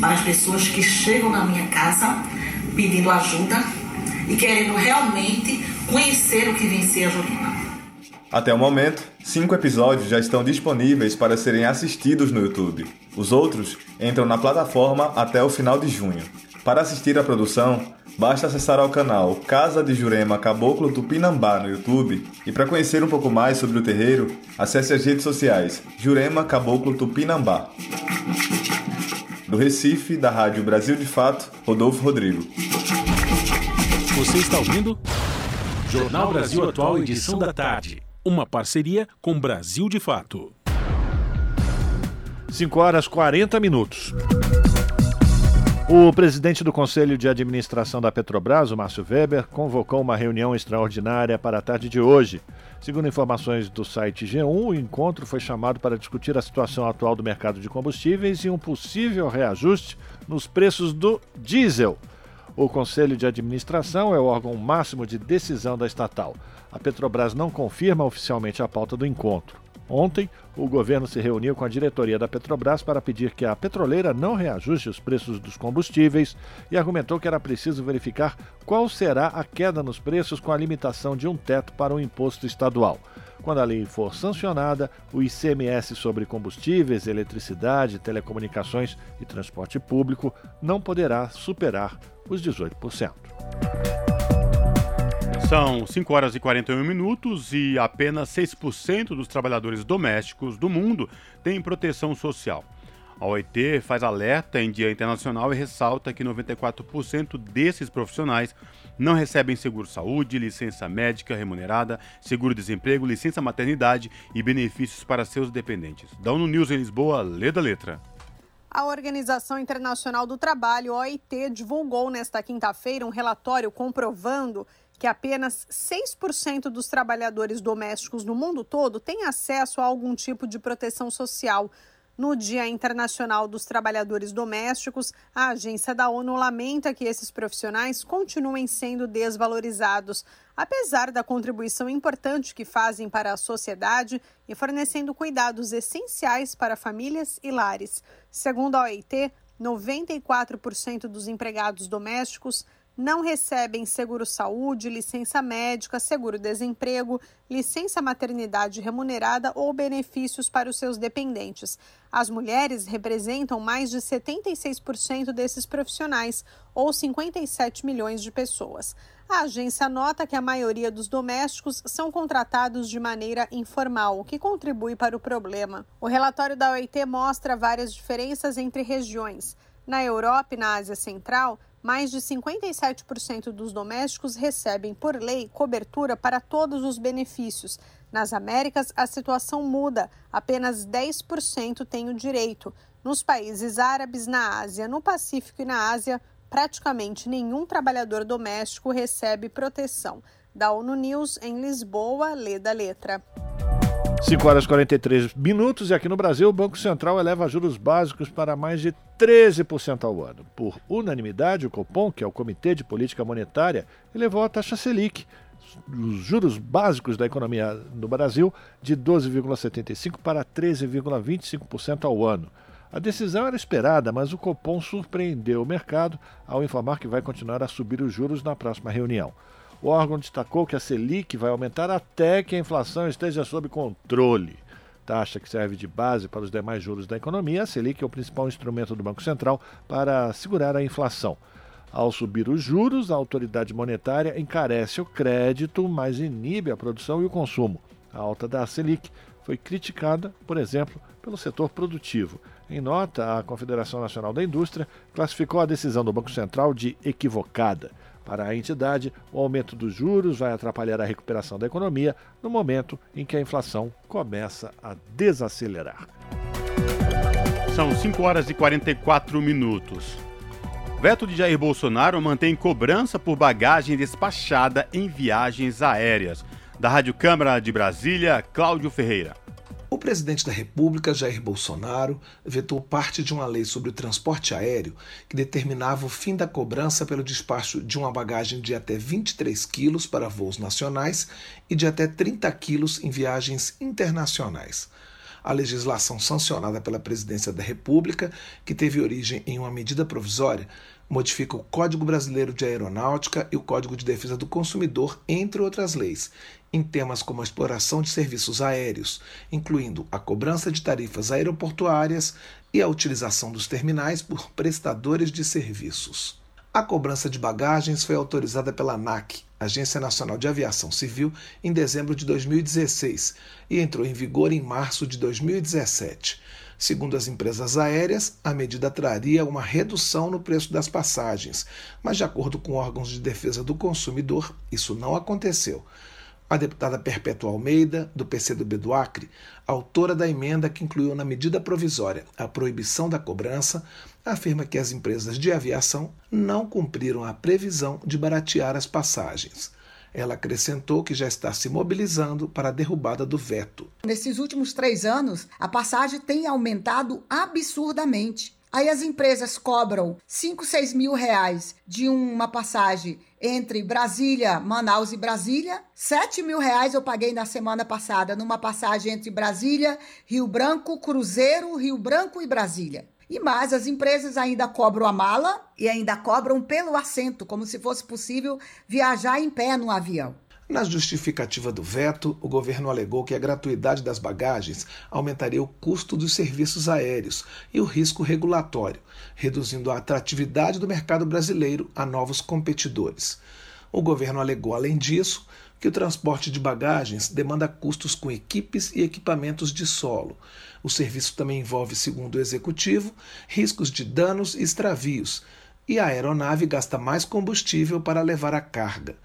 para as pessoas que chegam na minha casa pedindo ajuda e querendo realmente conhecer o que vem ser a Jurema. Até o momento, cinco episódios já estão disponíveis para serem assistidos no YouTube. Os outros entram na plataforma até o final de junho. Para assistir a produção, basta acessar ao canal Casa de Jurema Caboclo Tupinambá no YouTube e para conhecer um pouco mais sobre o terreiro, acesse as redes sociais Jurema Caboclo Tupinambá. Do Recife, da Rádio Brasil de Fato, Rodolfo Rodrigo. Você está ouvindo? Jornal Brasil Atual, edição da tarde. Uma parceria com Brasil de Fato. 5 horas 40 minutos. O presidente do Conselho de Administração da Petrobras, o Márcio Weber, convocou uma reunião extraordinária para a tarde de hoje. Segundo informações do site G1, o encontro foi chamado para discutir a situação atual do mercado de combustíveis e um possível reajuste nos preços do diesel. O Conselho de Administração é o órgão máximo de decisão da estatal. A Petrobras não confirma oficialmente a pauta do encontro. Ontem, o governo se reuniu com a diretoria da Petrobras para pedir que a petroleira não reajuste os preços dos combustíveis e argumentou que era preciso verificar qual será a queda nos preços com a limitação de um teto para o imposto estadual. Quando a lei for sancionada, o ICMS sobre combustíveis, eletricidade, telecomunicações e transporte público não poderá superar os 18%. São 5 horas e 41 minutos e apenas 6% dos trabalhadores domésticos do mundo têm proteção social. A OIT faz alerta em Dia Internacional e ressalta que 94% desses profissionais não recebem seguro-saúde, licença médica remunerada, seguro-desemprego, licença maternidade e benefícios para seus dependentes. Da ONU News em Lisboa, lê da letra. A Organização Internacional do Trabalho, OIT, divulgou nesta quinta-feira um relatório comprovando que apenas 6% dos trabalhadores domésticos no mundo todo têm acesso a algum tipo de proteção social. No Dia Internacional dos Trabalhadores Domésticos, a agência da ONU lamenta que esses profissionais continuem sendo desvalorizados, apesar da contribuição importante que fazem para a sociedade e fornecendo cuidados essenciais para famílias e lares. Segundo a OIT, 94% dos empregados domésticos não recebem seguro-saúde, licença médica, seguro-desemprego, licença maternidade remunerada ou benefícios para os seus dependentes. As mulheres representam mais de 76% desses profissionais, ou 57 milhões de pessoas. A agência nota que a maioria dos domésticos são contratados de maneira informal, o que contribui para o problema. O relatório da OIT mostra várias diferenças entre regiões. Na Europa e na Ásia Central, mais de 57% dos domésticos recebem, por lei, cobertura para todos os benefícios. Nas Américas, a situação muda, apenas 10% têm o direito. Nos países árabes, na Ásia, no Pacífico e na Ásia, praticamente nenhum trabalhador doméstico recebe proteção. Da ONU News, em Lisboa, lê da letra. 5 horas e 43 minutos e aqui no Brasil o Banco Central eleva juros básicos para mais de 13% ao ano. Por unanimidade, o Copom, que é o Comitê de Política Monetária, elevou a taxa Selic, os juros básicos da economia no Brasil, de 12,75% para 13,25% ao ano. A decisão era esperada, mas o Copom surpreendeu o mercado ao informar que vai continuar a subir os juros na próxima reunião. O órgão destacou que a Selic vai aumentar até que a inflação esteja sob controle. Taxa que serve de base para os demais juros da economia, a Selic é o principal instrumento do Banco Central para segurar a inflação. Ao subir os juros, a autoridade monetária encarece o crédito, mas inibe a produção e o consumo. A alta da Selic foi criticada, por exemplo, pelo setor produtivo. Em nota, a Confederação Nacional da Indústria classificou a decisão do Banco Central de equivocada. Para a entidade, o aumento dos juros vai atrapalhar a recuperação da economia no momento em que a inflação começa a desacelerar. São 5 horas e 44 minutos. Veto de Jair Bolsonaro mantém cobrança por bagagem despachada em viagens aéreas. Da Rádio Câmara de Brasília, Cláudio Ferreira. O presidente da República, Jair Bolsonaro, vetou parte de uma lei sobre o transporte aéreo que determinava o fim da cobrança pelo despacho de uma bagagem de até 23 quilos para voos nacionais e de até 30 quilos em viagens internacionais. A legislação sancionada pela Presidência da República, que teve origem em uma medida provisória, modifica o Código Brasileiro de Aeronáutica e o Código de Defesa do Consumidor, entre outras leis, em temas como a exploração de serviços aéreos, incluindo a cobrança de tarifas aeroportuárias e a utilização dos terminais por prestadores de serviços. A cobrança de bagagens foi autorizada pela ANAC, Agência Nacional de Aviação Civil, em dezembro de 2016 e entrou em vigor em março de 2017. Segundo as empresas aéreas, a medida traria uma redução no preço das passagens, mas, de acordo com órgãos de defesa do consumidor, isso não aconteceu. A deputada Perpétua Almeida, do PCdoB do Acre, autora da emenda que incluiu na medida provisória a proibição da cobrança, afirma que as empresas de aviação não cumpriram a previsão de baratear as passagens. Ela acrescentou que já está se mobilizando para a derrubada do veto. Nesses últimos três anos, a passagem tem aumentado absurdamente. Aí as empresas cobram 5, 6 mil reais de uma passagem entre Brasília, Manaus e Brasília. 7 mil reais eu paguei na semana passada numa passagem entre Brasília, Rio Branco, Cruzeiro, Rio Branco e Brasília. E mais, as empresas ainda cobram a mala e ainda cobram pelo assento, como se fosse possível viajar em pé no avião. Na justificativa do veto, o governo alegou que a gratuidade das bagagens aumentaria o custo dos serviços aéreos e o risco regulatório, reduzindo a atratividade do mercado brasileiro a novos competidores. O governo alegou, além disso, que o transporte de bagagens demanda custos com equipes e equipamentos de solo. O serviço também envolve, segundo o executivo, riscos de danos e extravios, e a aeronave gasta mais combustível para levar a carga.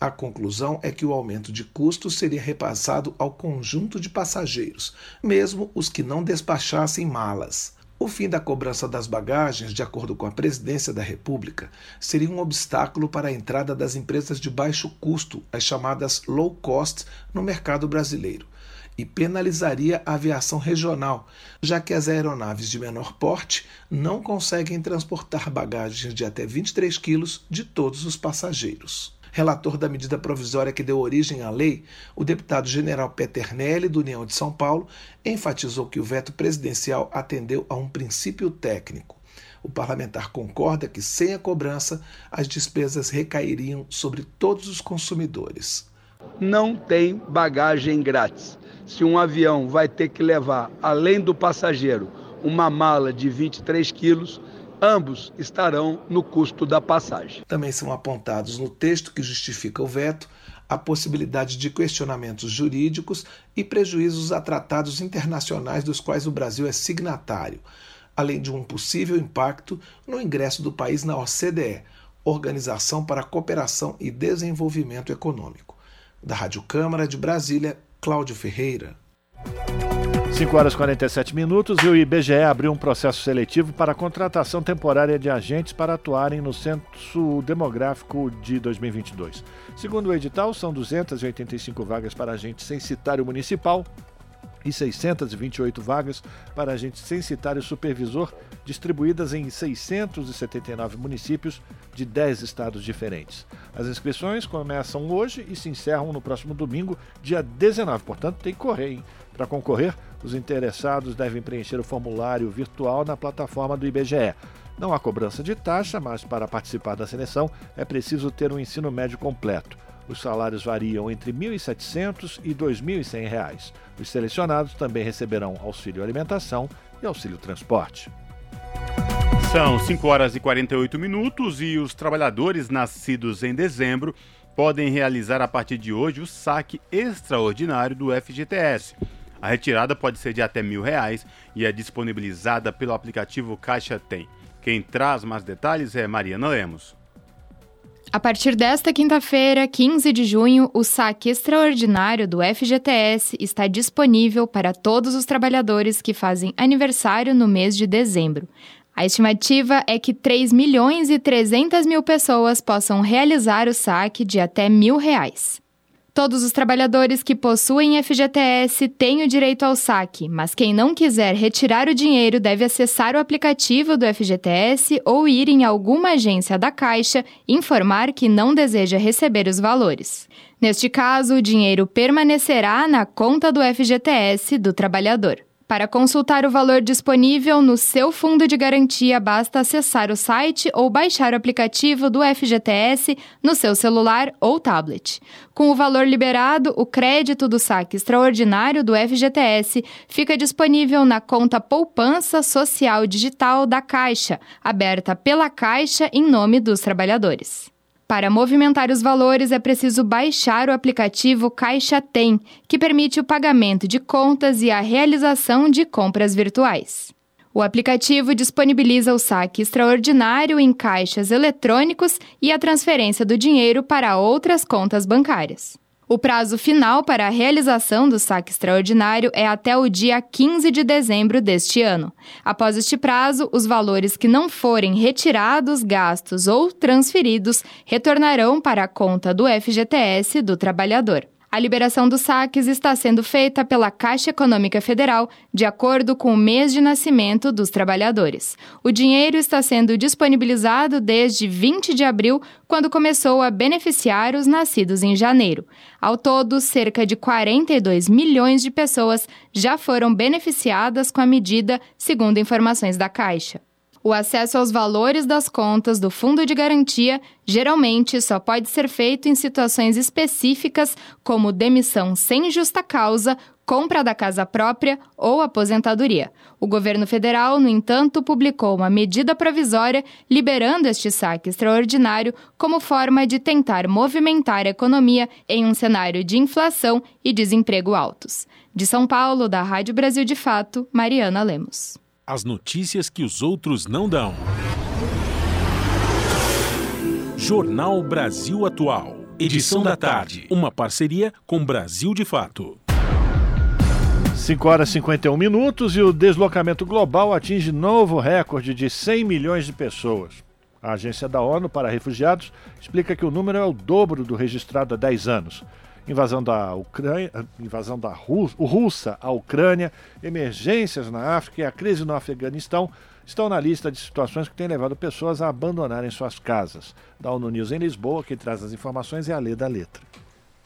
A conclusão é que o aumento de custos seria repassado ao conjunto de passageiros, mesmo os que não despachassem malas. O fim da cobrança das bagagens, de acordo com a Presidência da República, seria um obstáculo para a entrada das empresas de baixo custo, as chamadas low cost, no mercado brasileiro, e penalizaria a aviação regional, já que as aeronaves de menor porte não conseguem transportar bagagens de até 23 quilos de todos os passageiros. Relator da medida provisória que deu origem à lei, o deputado general Peternelli, do União de São Paulo, enfatizou que o veto presidencial atendeu a um princípio técnico. O parlamentar concorda que, sem a cobrança, as despesas recairiam sobre todos os consumidores. Não tem bagagem grátis. Se um avião vai ter que levar, além do passageiro, uma mala de 23 quilos, ambos estarão no custo da passagem. Também são apontados no texto que justifica o veto a possibilidade de questionamentos jurídicos e prejuízos a tratados internacionais dos quais o Brasil é signatário, além de um possível impacto no ingresso do país na OCDE, Organização para a Cooperação e Desenvolvimento Econômico. Da Rádio Câmara de Brasília, Cláudio Ferreira. 5 horas e 47 minutos e o IBGE abriu um processo seletivo para a contratação temporária de agentes para atuarem no Censo Demográfico de 2022. Segundo o edital, são 285 vagas para agente censitário municipal e 628 vagas para agente censitário supervisor, distribuídas em 679 municípios de 10 estados diferentes. As inscrições começam hoje e se encerram no próximo domingo, dia 19. Portanto, tem que correr, hein? Para concorrer, os interessados devem preencher o formulário virtual na plataforma do IBGE. Não há cobrança de taxa, mas para participar da seleção é preciso ter um ensino médio completo. Os salários variam entre R$ 1.700 e R$ 2.100. Os selecionados também receberão auxílio alimentação e auxílio transporte. São 5 horas e 48 minutos e os trabalhadores nascidos em dezembro podem realizar a partir de hoje o saque extraordinário do FGTS. A retirada pode ser de até mil reais e é disponibilizada pelo aplicativo Caixa Tem. Quem traz mais detalhes é Mariana Lemos. A partir desta quinta-feira, 15 de junho, o saque extraordinário do FGTS está disponível para todos os trabalhadores que fazem aniversário no mês de dezembro. A estimativa é que 3 milhões e 300 mil pessoas possam realizar o saque de até mil reais. Todos os trabalhadores que possuem FGTS têm o direito ao saque, mas quem não quiser retirar o dinheiro deve acessar o aplicativo do FGTS ou ir em alguma agência da Caixa informar que não deseja receber os valores. Neste caso, o dinheiro permanecerá na conta do FGTS do trabalhador. Para consultar o valor disponível no seu fundo de garantia, basta acessar o site ou baixar o aplicativo do FGTS no seu celular ou tablet. Com o valor liberado, o crédito do saque extraordinário do FGTS fica disponível na conta Poupança Social Digital da Caixa, aberta pela Caixa em nome dos trabalhadores. Para movimentar os valores, é preciso baixar o aplicativo Caixa Tem, que permite o pagamento de contas e a realização de compras virtuais. O aplicativo disponibiliza o saque extraordinário em caixas eletrônicos e a transferência do dinheiro para outras contas bancárias. O prazo final para a realização do saque extraordinário é até o dia 15 de dezembro deste ano. Após este prazo, os valores que não forem retirados, gastos ou transferidos retornarão para a conta do FGTS do trabalhador. A liberação dos saques está sendo feita pela Caixa Econômica Federal de acordo com o mês de nascimento dos trabalhadores. O dinheiro está sendo disponibilizado desde 20 de abril, quando começou a beneficiar os nascidos em janeiro. Ao todo, cerca de 42 milhões de pessoas já foram beneficiadas com a medida, segundo informações da Caixa. O acesso aos valores das contas do fundo de garantia geralmente só pode ser feito em situações específicas, como demissão sem justa causa, compra da casa própria ou aposentadoria. O governo federal, no entanto, publicou uma medida provisória liberando este saque extraordinário como forma de tentar movimentar a economia em um cenário de inflação e desemprego altos. De São Paulo, da Rádio Brasil de Fato, Mariana Lemos as notícias que os outros não dão. Jornal Brasil Atual. Edição da tarde. Uma parceria com Brasil de Fato. 5 horas e 51 minutos e o deslocamento global atinge novo recorde de 100 milhões de pessoas. A Agência da ONU para Refugiados explica que o número é o dobro do registrado há 10 anos invasão da Ucrânia, invasão da Rússia, russa à Ucrânia, emergências na África e a crise no Afeganistão estão na lista de situações que têm levado pessoas a abandonarem suas casas. Da ONU News em Lisboa, quem traz as informações é a Lê da Letra.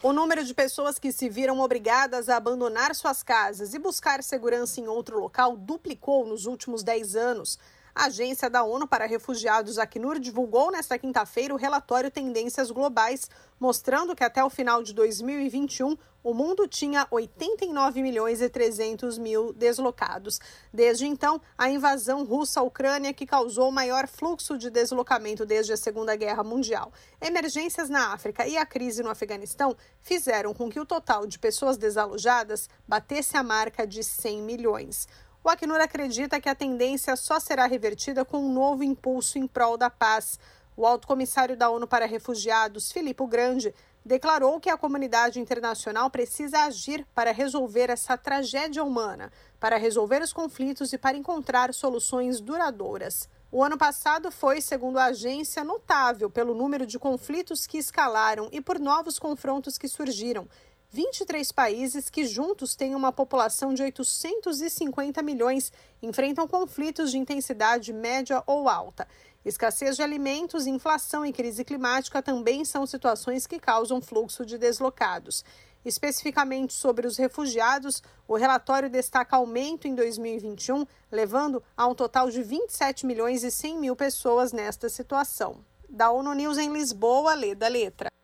O número de pessoas que se viram obrigadas a abandonar suas casas e buscar segurança em outro local duplicou nos últimos 10 anos. A Agência da ONU para Refugiados, Acnur, divulgou nesta quinta-feira o relatório Tendências Globais, mostrando que até o final de 2021 o mundo tinha 89 milhões e 300 mil deslocados. Desde então, a invasão russa à Ucrânia, que causou o maior fluxo de deslocamento desde a Segunda Guerra Mundial, emergências na África e a crise no Afeganistão fizeram com que o total de pessoas desalojadas batesse a marca de 100 milhões. O Acnur acredita que a tendência só será revertida com um novo impulso em prol da paz. O alto comissário da ONU para Refugiados, Filippo Grande, declarou que a comunidade internacional precisa agir para resolver essa tragédia humana, para resolver os conflitos e para encontrar soluções duradouras. O ano passado foi, segundo a agência, notável pelo número de conflitos que escalaram e por novos confrontos que surgiram. 23 países que juntos têm uma população de 850 milhões enfrentam conflitos de intensidade média ou alta. Escassez de alimentos, inflação e crise climática também são situações que causam fluxo de deslocados. Especificamente sobre os refugiados, o relatório destaca aumento em 2021, levando a um total de 27 milhões e 100 mil pessoas nesta situação. Da ONU News em Lisboa, lê da letra.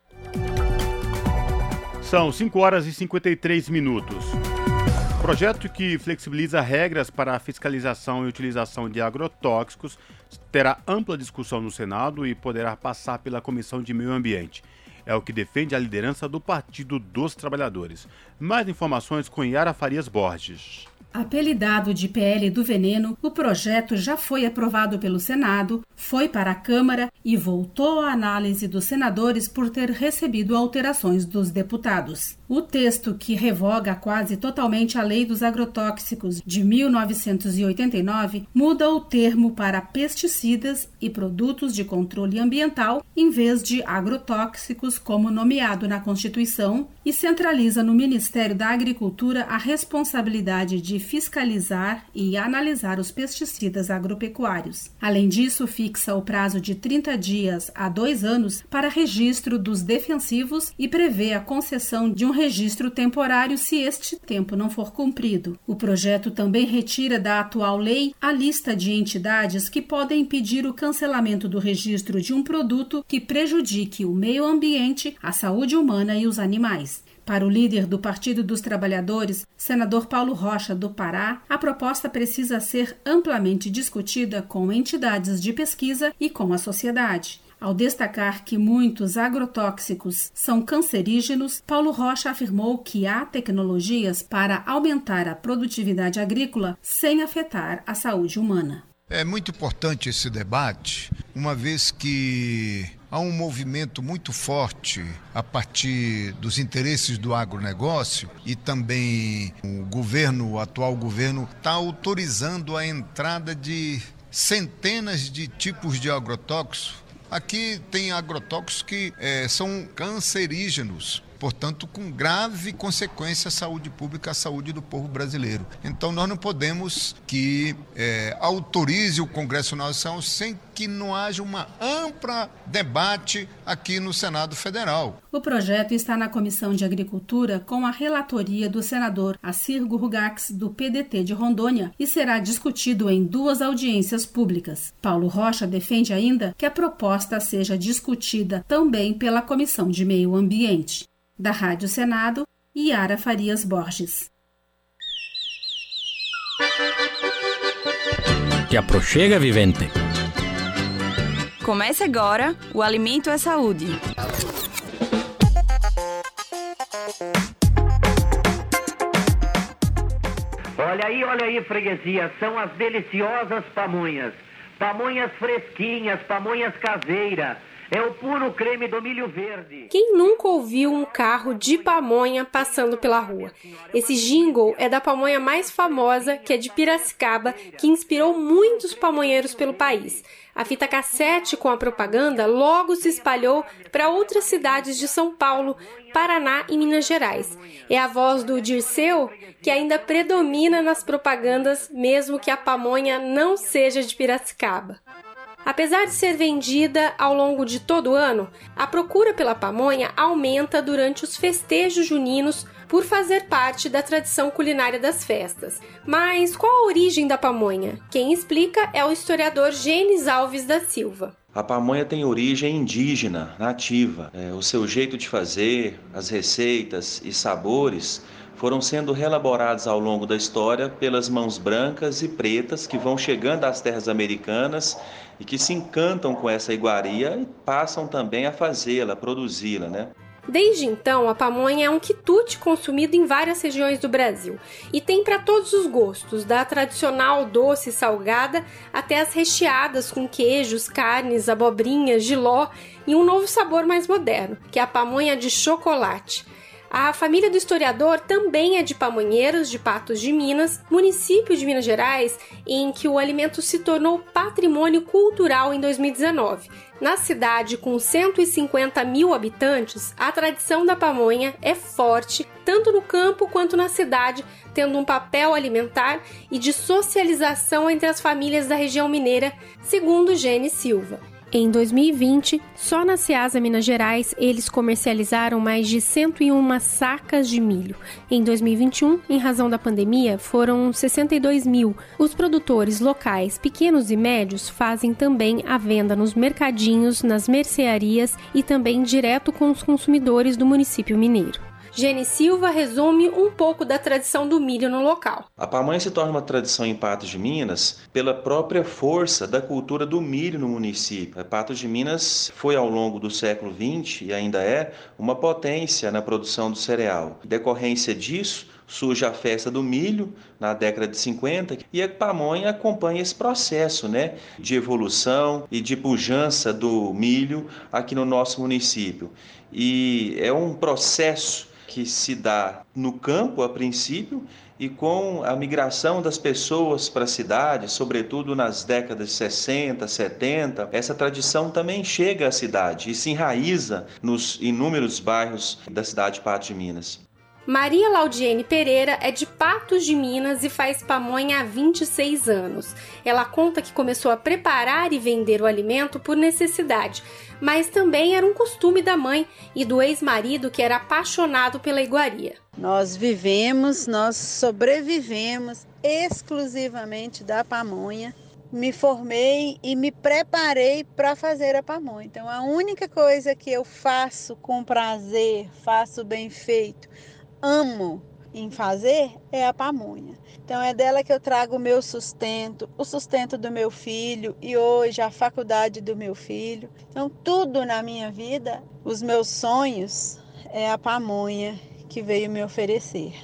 São 5 horas e 53 minutos. Projeto que flexibiliza regras para a fiscalização e utilização de agrotóxicos terá ampla discussão no Senado e poderá passar pela Comissão de Meio Ambiente. É o que defende a liderança do Partido dos Trabalhadores. Mais informações com Yara Farias Borges. Apelidado de PL do Veneno, o projeto já foi aprovado pelo Senado, foi para a Câmara e voltou à análise dos senadores por ter recebido alterações dos deputados. O texto, que revoga quase totalmente a Lei dos Agrotóxicos de 1989, muda o termo para pesticidas e produtos de controle ambiental em vez de agrotóxicos, como nomeado na Constituição, e centraliza no Ministério da Agricultura a responsabilidade de fiscalizar e analisar os pesticidas agropecuários. Além disso, fixa o prazo de 30 dias a dois anos para registro dos defensivos e prevê a concessão de um registro temporário se este tempo não for cumprido. O projeto também retira da atual lei a lista de entidades que podem impedir o cancelamento do registro de um produto que prejudique o meio ambiente, a saúde humana e os animais. Para o líder do Partido dos Trabalhadores, senador Paulo Rocha, do Pará, a proposta precisa ser amplamente discutida com entidades de pesquisa e com a sociedade. Ao destacar que muitos agrotóxicos são cancerígenos, Paulo Rocha afirmou que há tecnologias para aumentar a produtividade agrícola sem afetar a saúde humana. É muito importante esse debate, uma vez que há um movimento muito forte a partir dos interesses do agronegócio e também o governo, o atual governo, está autorizando a entrada de centenas de tipos de agrotóxicos. Aqui tem agrotóxicos que é, são cancerígenos portanto, com grave consequência à saúde pública, à saúde do povo brasileiro. Então, nós não podemos que é, autorize o Congresso Nacional sem que não haja uma ampla debate aqui no Senado Federal. O projeto está na Comissão de Agricultura com a relatoria do senador Assir Gurgax, do PDT de Rondônia, e será discutido em duas audiências públicas. Paulo Rocha defende ainda que a proposta seja discutida também pela Comissão de Meio Ambiente. Da Rádio Senado, Yara Farias Borges. Te aproxega, vivente. Comece agora o Alimento é Saúde. Olha aí, olha aí, freguesia, são as deliciosas pamonhas. Pamonhas fresquinhas, pamonhas caseiras é o puro creme do milho verde. Quem nunca ouviu um carro de pamonha passando pela rua? Esse jingle é da pamonha mais famosa, que é de Piracicaba, que inspirou muitos pamonheiros pelo país. A fita cassete com a propaganda logo se espalhou para outras cidades de São Paulo, Paraná e Minas Gerais. É a voz do Dirceu que ainda predomina nas propagandas, mesmo que a pamonha não seja de Piracicaba. Apesar de ser vendida ao longo de todo o ano, a procura pela pamonha aumenta durante os festejos juninos por fazer parte da tradição culinária das festas. Mas qual a origem da pamonha? Quem explica é o historiador Gênesis Alves da Silva. A pamonha tem origem indígena, nativa. É, o seu jeito de fazer, as receitas e sabores foram sendo reelaborados ao longo da história pelas mãos brancas e pretas que vão chegando às terras americanas e que se encantam com essa iguaria e passam também a fazê-la, produzi-la, né? Desde então, a pamonha é um quitute consumido em várias regiões do Brasil e tem para todos os gostos, da tradicional doce e salgada até as recheadas com queijos, carnes, abobrinhas, giló e um novo sabor mais moderno, que é a pamonha de chocolate. A família do historiador também é de Pamonheiros, de Patos de Minas, município de Minas Gerais, em que o alimento se tornou patrimônio cultural em 2019. Na cidade, com 150 mil habitantes, a tradição da pamonha é forte, tanto no campo quanto na cidade, tendo um papel alimentar e de socialização entre as famílias da região mineira, segundo Gene Silva. Em 2020, só na Ceasa Minas Gerais, eles comercializaram mais de 101 sacas de milho. Em 2021, em razão da pandemia, foram 62 mil. Os produtores locais, pequenos e médios, fazem também a venda nos mercadinhos, nas mercearias e também direto com os consumidores do município mineiro. Gene Silva resume um pouco da tradição do milho no local. A pamonha se torna uma tradição em Patos de Minas pela própria força da cultura do milho no município. Patos de Minas foi ao longo do século XX e ainda é uma potência na produção do cereal. Decorrência disso, surge a festa do milho na década de 50 e a pamonha acompanha esse processo, né, de evolução e de pujança do milho aqui no nosso município. E é um processo que se dá no campo a princípio e com a migração das pessoas para a cidade, sobretudo nas décadas de 60, 70, essa tradição também chega à cidade e se enraiza nos inúmeros bairros da cidade de Patos de Minas. Maria Laudiene Pereira é de Patos de Minas e faz pamonha há 26 anos. Ela conta que começou a preparar e vender o alimento por necessidade, mas também era um costume da mãe e do ex-marido que era apaixonado pela iguaria. Nós vivemos, nós sobrevivemos exclusivamente da pamonha. Me formei e me preparei para fazer a pamonha. Então, a única coisa que eu faço com prazer, faço bem feito, amo em fazer é a pamonha. Então é dela que eu trago o meu sustento, o sustento do meu filho e hoje a faculdade do meu filho. Então tudo na minha vida, os meus sonhos é a pamonha que veio me oferecer.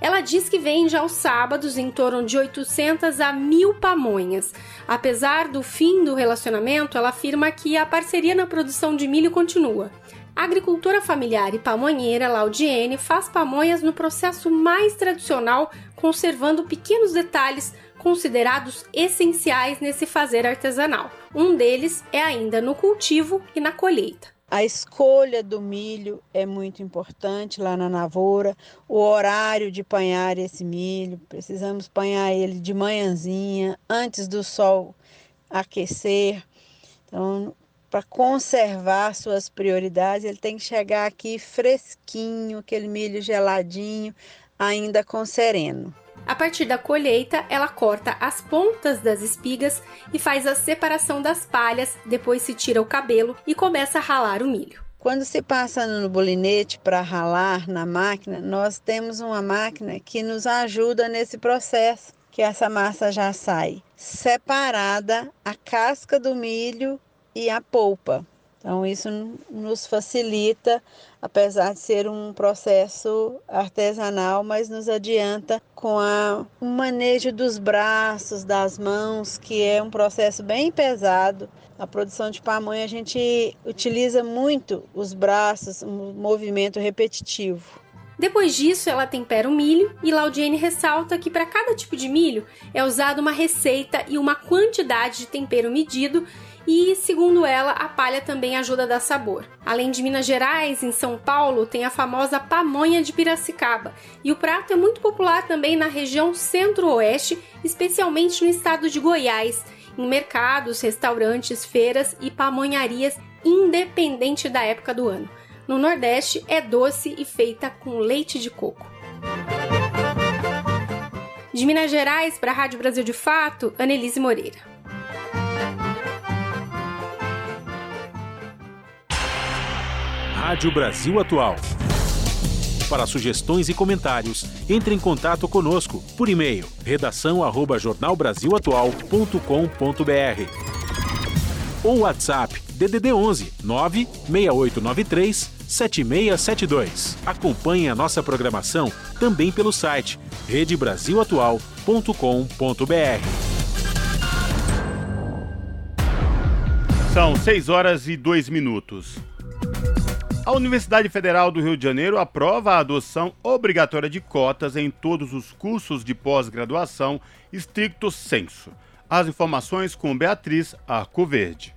Ela diz que vende aos sábados em torno de 800 a 1000 pamonhas. Apesar do fim do relacionamento, ela afirma que a parceria na produção de milho continua. A agricultora familiar e pamonheira Laudiene faz pamonhas no processo mais tradicional, conservando pequenos detalhes considerados essenciais nesse fazer artesanal. Um deles é ainda no cultivo e na colheita. A escolha do milho é muito importante lá na lavoura, o horário de panhar esse milho, precisamos panhar ele de manhãzinha, antes do sol aquecer. Então, para conservar suas prioridades, ele tem que chegar aqui fresquinho, aquele milho geladinho, ainda com sereno. A partir da colheita, ela corta as pontas das espigas e faz a separação das palhas, depois se tira o cabelo e começa a ralar o milho. Quando se passa no bolinete para ralar na máquina, nós temos uma máquina que nos ajuda nesse processo, que essa massa já sai separada a casca do milho e a polpa. Então, isso nos facilita, apesar de ser um processo artesanal, mas nos adianta com a, o manejo dos braços, das mãos, que é um processo bem pesado. A produção de pamonha, a gente utiliza muito os braços, um movimento repetitivo. Depois disso, ela tempera o milho e Laudiene ressalta que para cada tipo de milho é usada uma receita e uma quantidade de tempero medido e, segundo ela, a palha também ajuda a dar sabor. Além de Minas Gerais, em São Paulo tem a famosa pamonha de Piracicaba, e o prato é muito popular também na região centro-oeste, especialmente no estado de Goiás, em mercados, restaurantes, feiras e pamonharias, independente da época do ano. No Nordeste é doce e feita com leite de coco. De Minas Gerais para a Rádio Brasil de Fato, Annelise Moreira. Rádio Brasil Atual. Para sugestões e comentários, entre em contato conosco por e-mail redação@jornalbrasilatual.com.br ou WhatsApp DDD 11 96893 7672. Acompanhe a nossa programação também pelo site redebrasilatual.com.br. São 6 horas e 2 minutos. A Universidade Federal do Rio de Janeiro aprova a adoção obrigatória de cotas em todos os cursos de pós-graduação estricto senso. As informações com Beatriz Arcoverde.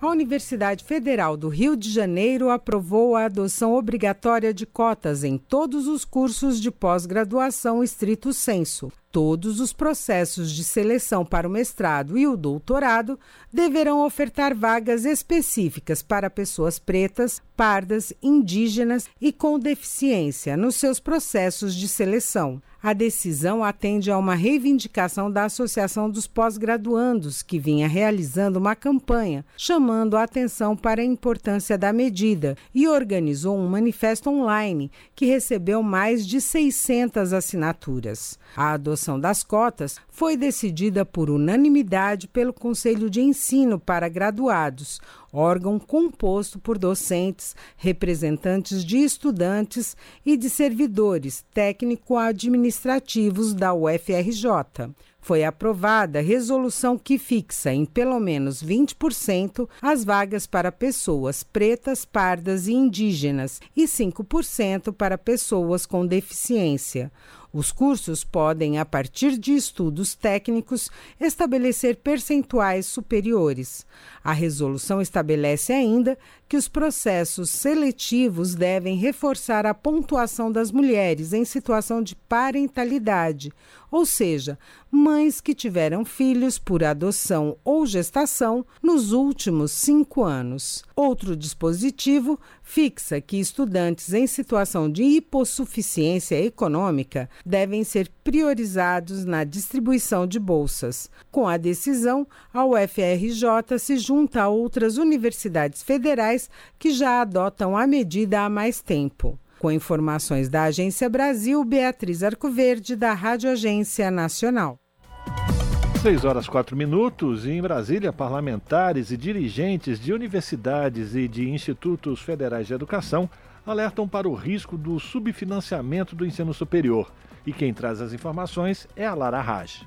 A Universidade Federal do Rio de Janeiro aprovou a adoção obrigatória de cotas em todos os cursos de pós-graduação estrito senso. Todos os processos de seleção para o mestrado e o doutorado deverão ofertar vagas específicas para pessoas pretas, pardas, indígenas e com deficiência nos seus processos de seleção. A decisão atende a uma reivindicação da Associação dos Pós-Graduandos, que vinha realizando uma campanha chamando a atenção para a importância da medida e organizou um manifesto online que recebeu mais de 600 assinaturas. A adoção adoção das cotas foi decidida por unanimidade pelo Conselho de Ensino para Graduados, órgão composto por docentes, representantes de estudantes e de servidores técnico-administrativos da UFRJ foi aprovada resolução que fixa em pelo menos 20% as vagas para pessoas pretas, pardas e indígenas e 5% para pessoas com deficiência. Os cursos podem, a partir de estudos técnicos, estabelecer percentuais superiores. A resolução estabelece ainda que os processos seletivos devem reforçar a pontuação das mulheres em situação de parentalidade, ou seja, mães que tiveram filhos por adoção ou gestação nos últimos cinco anos. Outro dispositivo fixa que estudantes em situação de hipossuficiência econômica devem ser priorizados na distribuição de bolsas. Com a decisão, a UFRJ se junta a outras universidades federais que já adotam a medida há mais tempo. Com informações da Agência Brasil, Beatriz Arcoverde, da Rádio Agência Nacional. 6 horas 4 minutos e em Brasília, parlamentares e dirigentes de universidades e de institutos federais de educação alertam para o risco do subfinanciamento do ensino superior. E quem traz as informações é a Lara Raj.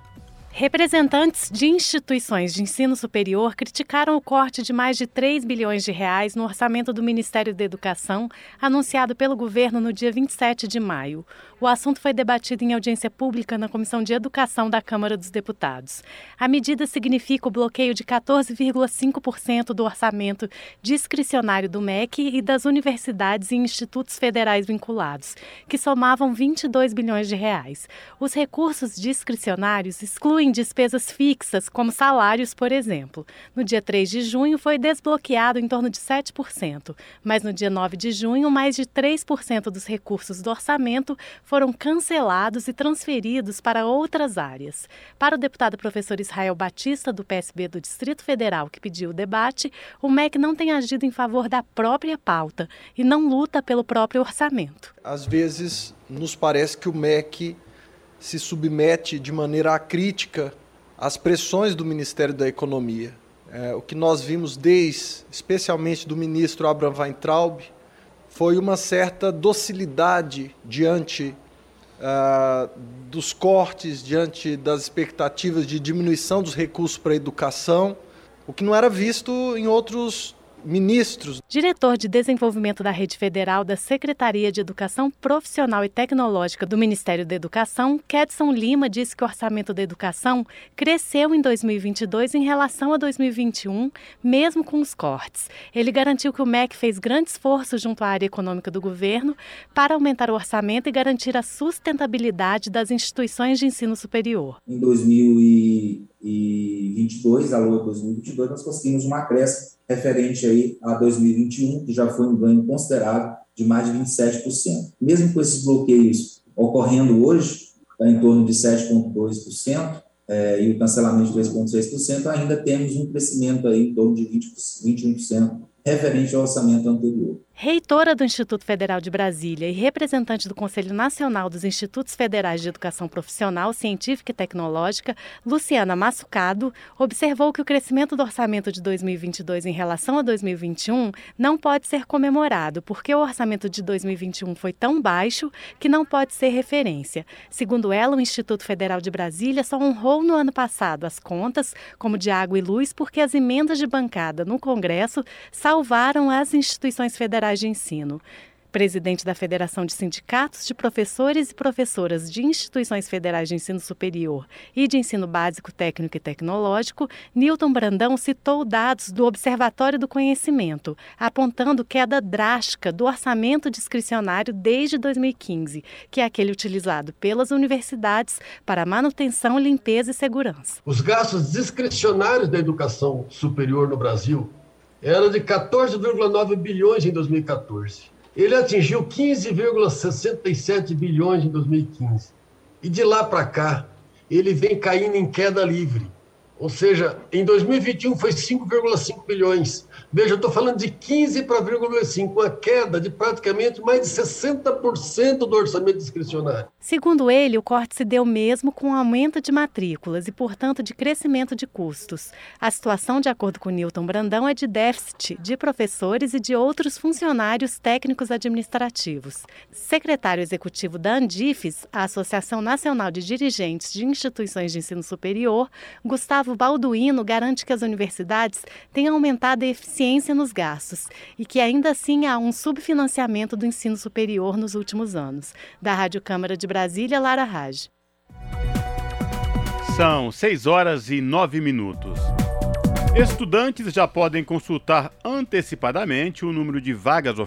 Representantes de instituições de ensino superior criticaram o corte de mais de 3 bilhões de reais no orçamento do Ministério da Educação, anunciado pelo governo no dia 27 de maio. O assunto foi debatido em audiência pública na Comissão de Educação da Câmara dos Deputados. A medida significa o bloqueio de 14,5% do orçamento discricionário do MEC e das universidades e institutos federais vinculados, que somavam 22 bilhões de reais. Os recursos discricionários excluem despesas fixas, como salários, por exemplo. No dia 3 de junho foi desbloqueado em torno de 7%, mas no dia 9 de junho, mais de 3% dos recursos do orçamento foram cancelados e transferidos para outras áreas. Para o deputado professor Israel Batista, do PSB do Distrito Federal, que pediu o debate, o MEC não tem agido em favor da própria pauta e não luta pelo próprio orçamento. Às vezes, nos parece que o MEC se submete de maneira acrítica às pressões do Ministério da Economia. É, o que nós vimos desde, especialmente do ministro Abraham Weintraub, foi uma certa docilidade diante uh, dos cortes, diante das expectativas de diminuição dos recursos para a educação, o que não era visto em outros ministros. Diretor de Desenvolvimento da Rede Federal da Secretaria de Educação Profissional e Tecnológica do Ministério da Educação, Kedson Lima, disse que o orçamento da educação cresceu em 2022 em relação a 2021, mesmo com os cortes. Ele garantiu que o MEC fez grande esforço junto à área econômica do governo para aumentar o orçamento e garantir a sustentabilidade das instituições de ensino superior. Em 2022, a LOA 2022, nós conseguimos uma acréscimo referente aí a 2021, que já foi um ganho considerável de mais de 27%. Mesmo com esses bloqueios ocorrendo hoje, está em torno de 7,2%, é, e o cancelamento de 3,6%, ainda temos um crescimento aí em torno de 20, 21% referente ao orçamento anterior. Reitora do Instituto Federal de Brasília e representante do Conselho Nacional dos Institutos Federais de Educação Profissional, Científica e Tecnológica, Luciana Massucado, observou que o crescimento do orçamento de 2022 em relação a 2021 não pode ser comemorado, porque o orçamento de 2021 foi tão baixo que não pode ser referência. Segundo ela, o Instituto Federal de Brasília só honrou no ano passado as contas, como de água e luz, porque as emendas de bancada no Congresso salvaram as instituições federais federais de ensino. Presidente da Federação de Sindicatos de Professores e Professoras de Instituições Federais de Ensino Superior e de Ensino Básico Técnico e Tecnológico, Newton Brandão citou dados do Observatório do Conhecimento, apontando queda drástica do orçamento discricionário desde 2015, que é aquele utilizado pelas universidades para manutenção, limpeza e segurança. Os gastos discricionários da educação superior no Brasil era de 14,9 bilhões em 2014. Ele atingiu 15,67 bilhões em 2015. E de lá para cá, ele vem caindo em queda livre. Ou seja, em 2021 foi 5,5 bilhões. Veja, eu estou falando de 15 para 0,5, uma queda de praticamente mais de 60% do orçamento discricionário. Segundo ele, o corte se deu mesmo com um aumento de matrículas e, portanto, de crescimento de custos. A situação, de acordo com Newton Brandão, é de déficit de professores e de outros funcionários técnicos administrativos. Secretário executivo da Andifes, a Associação Nacional de Dirigentes de Instituições de Ensino Superior, Gustavo Balduino garante que as universidades têm aumentado a eficiência nos gastos e que ainda assim há um subfinanciamento do ensino superior nos últimos anos. Da Rádio Câmara de Brasília, Lara Raj. São 6 horas e 9 minutos. Estudantes já podem consultar antecipadamente o número de vagas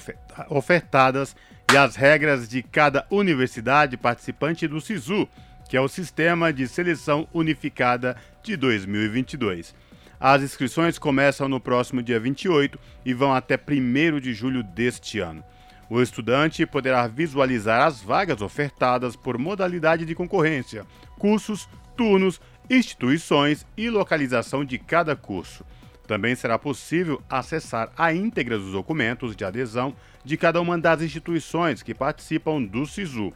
ofertadas e as regras de cada universidade participante do SISU, que é o Sistema de Seleção Unificada de 2022. As inscrições começam no próximo dia 28 e vão até 1 de julho deste ano. O estudante poderá visualizar as vagas ofertadas por modalidade de concorrência, cursos, turnos, instituições e localização de cada curso. Também será possível acessar a íntegra dos documentos de adesão de cada uma das instituições que participam do SISU.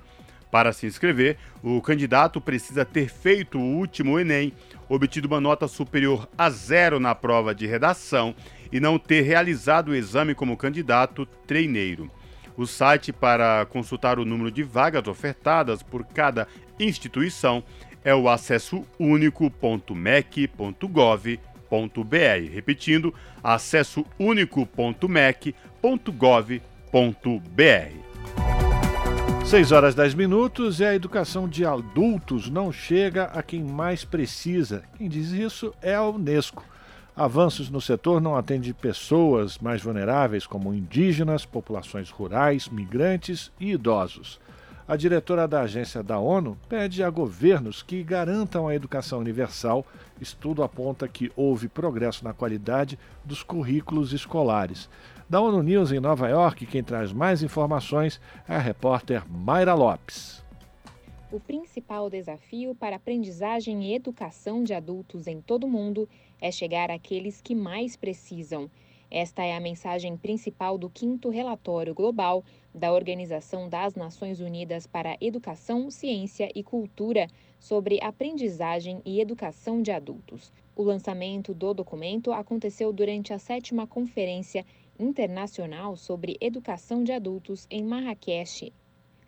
Para se inscrever, o candidato precisa ter feito o último Enem, obtido uma nota superior a zero na prova de redação e não ter realizado o exame como candidato treineiro. O site para consultar o número de vagas ofertadas por cada instituição é o acesso único.mec.gov.br. Repetindo, acesso único.mec.gov.br. 6 horas 10 minutos e a educação de adultos não chega a quem mais precisa. Quem diz isso é a Unesco. Avanços no setor não atendem pessoas mais vulneráveis, como indígenas, populações rurais, migrantes e idosos. A diretora da agência da ONU pede a governos que garantam a educação universal. Estudo aponta que houve progresso na qualidade dos currículos escolares. Da ONU News em Nova York, quem traz mais informações é a repórter Mayra Lopes. O principal desafio para aprendizagem e educação de adultos em todo o mundo é chegar àqueles que mais precisam. Esta é a mensagem principal do quinto relatório global da Organização das Nações Unidas para Educação, Ciência e Cultura sobre aprendizagem e educação de adultos. O lançamento do documento aconteceu durante a sétima Conferência Internacional sobre Educação de Adultos em Marrakech.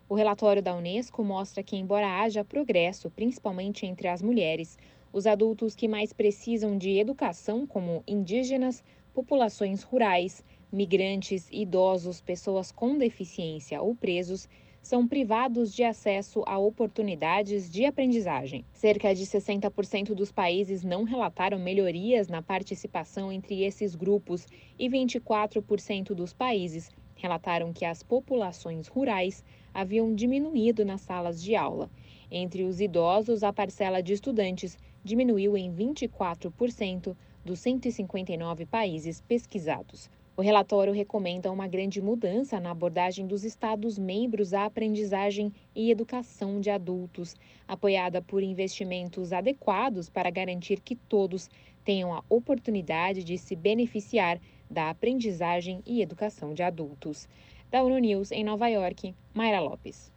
O relatório da Unesco mostra que, embora haja progresso, principalmente entre as mulheres, os adultos que mais precisam de educação, como indígenas, populações rurais, migrantes, idosos, pessoas com deficiência ou presos, são privados de acesso a oportunidades de aprendizagem. Cerca de 60% dos países não relataram melhorias na participação entre esses grupos e 24% dos países relataram que as populações rurais haviam diminuído nas salas de aula. Entre os idosos, a parcela de estudantes diminuiu em 24% dos 159 países pesquisados. O relatório recomenda uma grande mudança na abordagem dos Estados-membros à aprendizagem e educação de adultos, apoiada por investimentos adequados para garantir que todos tenham a oportunidade de se beneficiar da aprendizagem e educação de adultos. Da ONU News em Nova York, Mayra Lopes.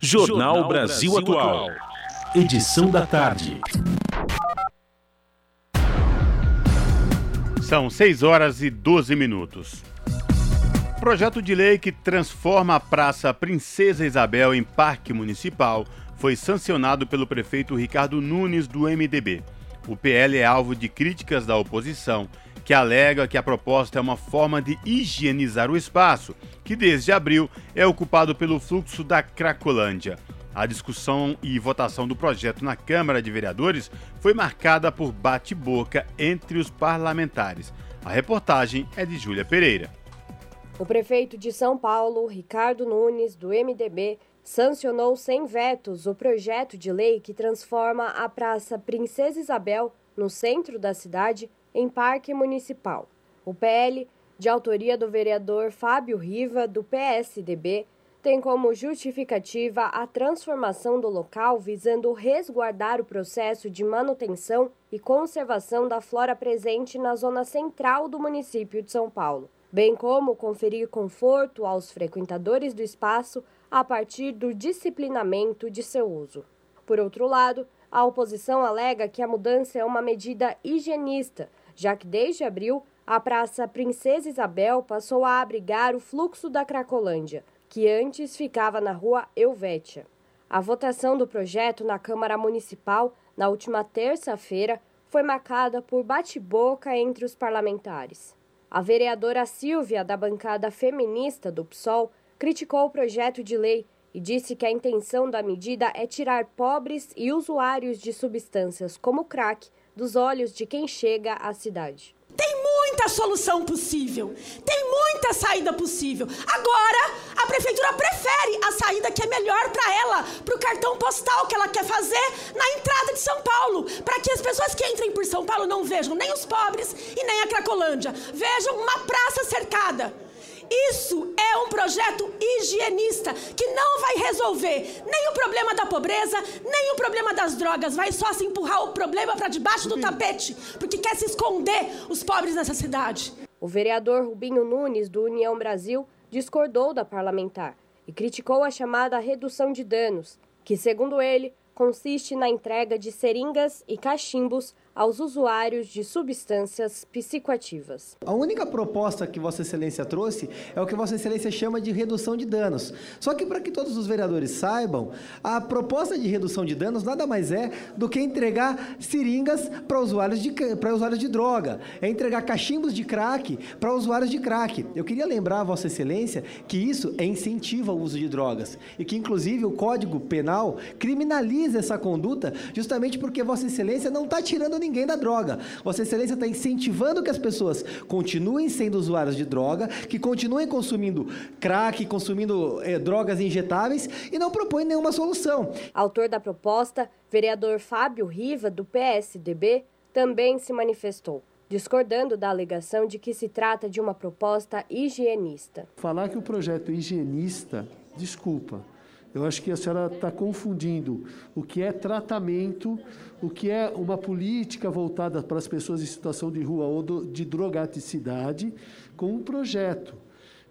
Jornal Brasil Atual. Edição da tarde. São 6 horas e 12 minutos. Projeto de lei que transforma a Praça Princesa Isabel em Parque Municipal foi sancionado pelo prefeito Ricardo Nunes, do MDB. O PL é alvo de críticas da oposição, que alega que a proposta é uma forma de higienizar o espaço, que desde abril é ocupado pelo fluxo da Cracolândia. A discussão e votação do projeto na Câmara de Vereadores foi marcada por bate-boca entre os parlamentares. A reportagem é de Júlia Pereira. O prefeito de São Paulo, Ricardo Nunes, do MDB, sancionou sem vetos o projeto de lei que transforma a Praça Princesa Isabel, no centro da cidade, em parque municipal. O PL, de autoria do vereador Fábio Riva, do PSDB, tem como justificativa a transformação do local visando resguardar o processo de manutenção e conservação da flora presente na zona central do município de São Paulo, bem como conferir conforto aos frequentadores do espaço a partir do disciplinamento de seu uso. Por outro lado, a oposição alega que a mudança é uma medida higienista, já que desde abril a Praça Princesa Isabel passou a abrigar o fluxo da Cracolândia, que antes ficava na rua Elvétia. A votação do projeto na Câmara Municipal, na última terça-feira, foi marcada por bate-boca entre os parlamentares. A vereadora Silvia, da bancada feminista do PSOL, criticou o projeto de lei e disse que a intenção da medida é tirar pobres e usuários de substâncias como crack dos olhos de quem chega à cidade. Muita solução possível, tem muita saída possível. Agora, a prefeitura prefere a saída que é melhor para ela, para o cartão postal que ela quer fazer na entrada de São Paulo, para que as pessoas que entrem por São Paulo não vejam nem os pobres e nem a Cracolândia, vejam uma praça cercada isso é um projeto higienista que não vai resolver nem o problema da pobreza, nem o problema das drogas. Vai só se empurrar o problema para debaixo do tapete, porque quer se esconder os pobres nessa cidade. O vereador Rubinho Nunes, do União Brasil, discordou da parlamentar e criticou a chamada redução de danos, que, segundo ele, consiste na entrega de seringas e cachimbos aos usuários de substâncias psicoativas. A única proposta que Vossa Excelência trouxe é o que Vossa Excelência chama de redução de danos. Só que para que todos os vereadores saibam, a proposta de redução de danos nada mais é do que entregar seringas para usuários de para usuários de droga, é entregar cachimbos de crack para usuários de crack. Eu queria lembrar a Vossa Excelência que isso é incentivo ao uso de drogas e que inclusive o Código Penal criminaliza essa conduta justamente porque Vossa Excelência não está tirando ninguém da droga. Vossa Excelência está incentivando que as pessoas continuem sendo usuários de droga, que continuem consumindo crack, consumindo eh, drogas injetáveis e não propõe nenhuma solução. Autor da proposta, vereador Fábio Riva, do PSDB, também se manifestou discordando da alegação de que se trata de uma proposta higienista. Falar que o projeto é higienista, desculpa, eu acho que a senhora está confundindo o que é tratamento, o que é uma política voltada para as pessoas em situação de rua ou de drogaticidade, com um projeto.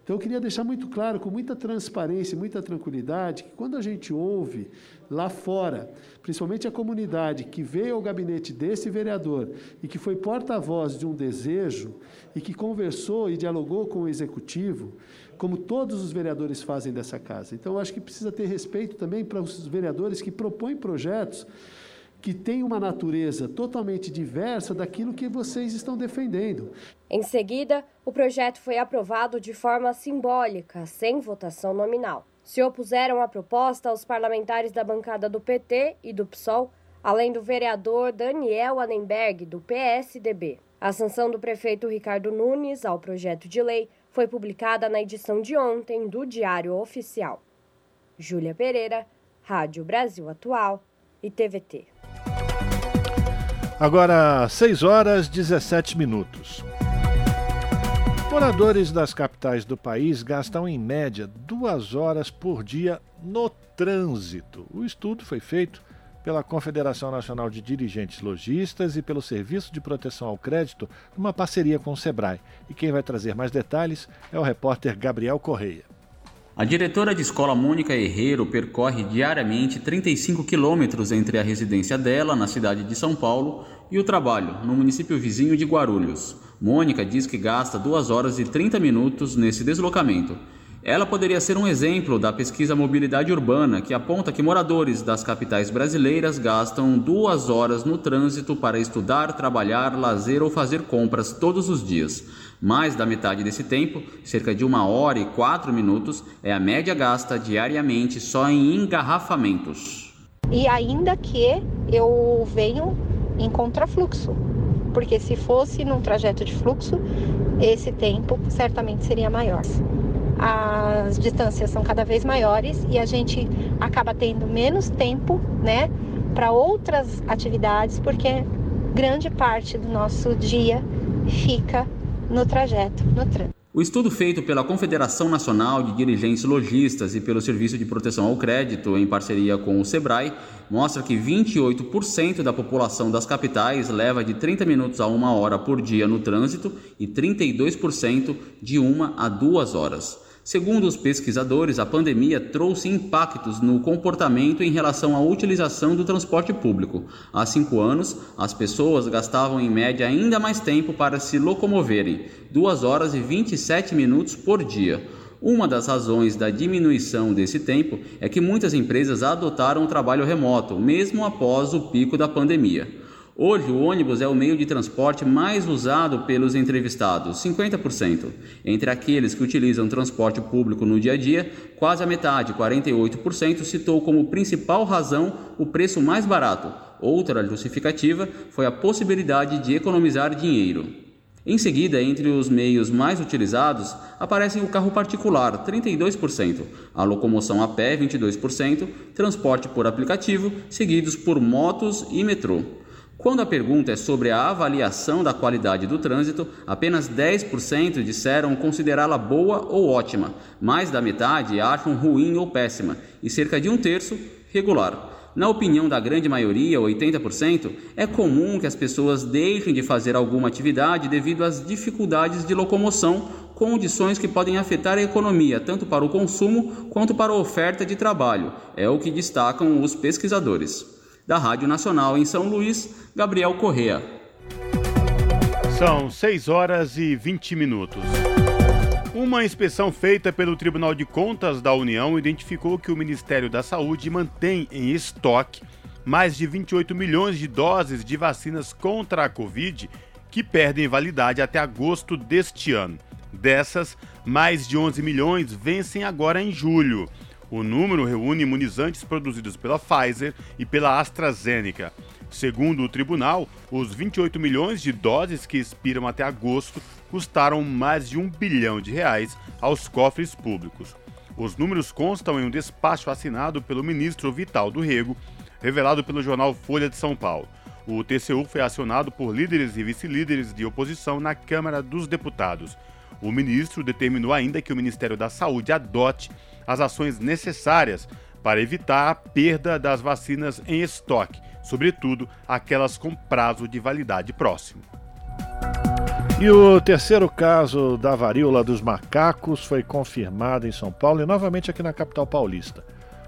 Então, eu queria deixar muito claro, com muita transparência e muita tranquilidade, que quando a gente ouve lá fora, principalmente a comunidade que veio ao gabinete desse vereador e que foi porta-voz de um desejo e que conversou e dialogou com o executivo, como todos os vereadores fazem dessa casa. Então, eu acho que precisa ter respeito também para os vereadores que propõem projetos que têm uma natureza totalmente diversa daquilo que vocês estão defendendo. Em seguida, o projeto foi aprovado de forma simbólica, sem votação nominal. Se opuseram à proposta os parlamentares da bancada do PT e do PSOL, além do vereador Daniel Annenberg, do PSDB. A sanção do prefeito Ricardo Nunes ao projeto de lei foi publicada na edição de ontem do Diário Oficial. Júlia Pereira, Rádio Brasil Atual e TVT. Agora, 6 horas 17 minutos. Moradores das capitais do país gastam em média duas horas por dia no trânsito. O estudo foi feito pela Confederação Nacional de Dirigentes Logistas e pelo Serviço de Proteção ao Crédito, numa parceria com o Sebrae. E quem vai trazer mais detalhes é o repórter Gabriel Correia. A diretora de escola Mônica Herreiro percorre diariamente 35 quilômetros entre a residência dela, na cidade de São Paulo, e o trabalho, no município vizinho de Guarulhos. Mônica diz que gasta 2 horas e 30 minutos nesse deslocamento ela poderia ser um exemplo da pesquisa Mobilidade Urbana, que aponta que moradores das capitais brasileiras gastam duas horas no trânsito para estudar, trabalhar, lazer ou fazer compras todos os dias. Mais da metade desse tempo, cerca de uma hora e quatro minutos, é a média gasta diariamente só em engarrafamentos. E ainda que eu venho em contrafluxo, porque se fosse num trajeto de fluxo, esse tempo certamente seria maior as distâncias são cada vez maiores e a gente acaba tendo menos tempo, né, para outras atividades, porque grande parte do nosso dia fica no trajeto, no trânsito. O estudo feito pela Confederação Nacional de Dirigentes Logistas e pelo Serviço de Proteção ao Crédito, em parceria com o Sebrae, mostra que 28% da população das capitais leva de 30 minutos a uma hora por dia no trânsito e 32% de uma a duas horas. Segundo os pesquisadores, a pandemia trouxe impactos no comportamento em relação à utilização do transporte público. Há cinco anos, as pessoas gastavam em média ainda mais tempo para se locomoverem, 2 horas e 27 minutos por dia. Uma das razões da diminuição desse tempo é que muitas empresas adotaram o trabalho remoto, mesmo após o pico da pandemia. Hoje, o ônibus é o meio de transporte mais usado pelos entrevistados, 50%. Entre aqueles que utilizam transporte público no dia a dia, quase a metade, 48%, citou como principal razão o preço mais barato. Outra justificativa foi a possibilidade de economizar dinheiro. Em seguida, entre os meios mais utilizados, aparecem o carro particular, 32%, a locomoção a pé, 22%, transporte por aplicativo, seguidos por motos e metrô. Quando a pergunta é sobre a avaliação da qualidade do trânsito, apenas 10% disseram considerá-la boa ou ótima, mais da metade acham ruim ou péssima, e cerca de um terço regular. Na opinião da grande maioria, 80%, é comum que as pessoas deixem de fazer alguma atividade devido às dificuldades de locomoção, condições que podem afetar a economia, tanto para o consumo quanto para a oferta de trabalho, é o que destacam os pesquisadores. Da Rádio Nacional em São Luís, Gabriel Correa. São 6 horas e 20 minutos. Uma inspeção feita pelo Tribunal de Contas da União identificou que o Ministério da Saúde mantém em estoque mais de 28 milhões de doses de vacinas contra a Covid que perdem validade até agosto deste ano. Dessas, mais de 11 milhões vencem agora em julho. O número reúne imunizantes produzidos pela Pfizer e pela AstraZeneca. Segundo o tribunal, os 28 milhões de doses que expiram até agosto custaram mais de um bilhão de reais aos cofres públicos. Os números constam em um despacho assinado pelo ministro Vital do Rego, revelado pelo jornal Folha de São Paulo. O TCU foi acionado por líderes e vice-líderes de oposição na Câmara dos Deputados. O ministro determinou ainda que o Ministério da Saúde adote as ações necessárias para evitar a perda das vacinas em estoque, sobretudo aquelas com prazo de validade próximo. E o terceiro caso da varíola dos macacos foi confirmado em São Paulo e novamente aqui na capital paulista.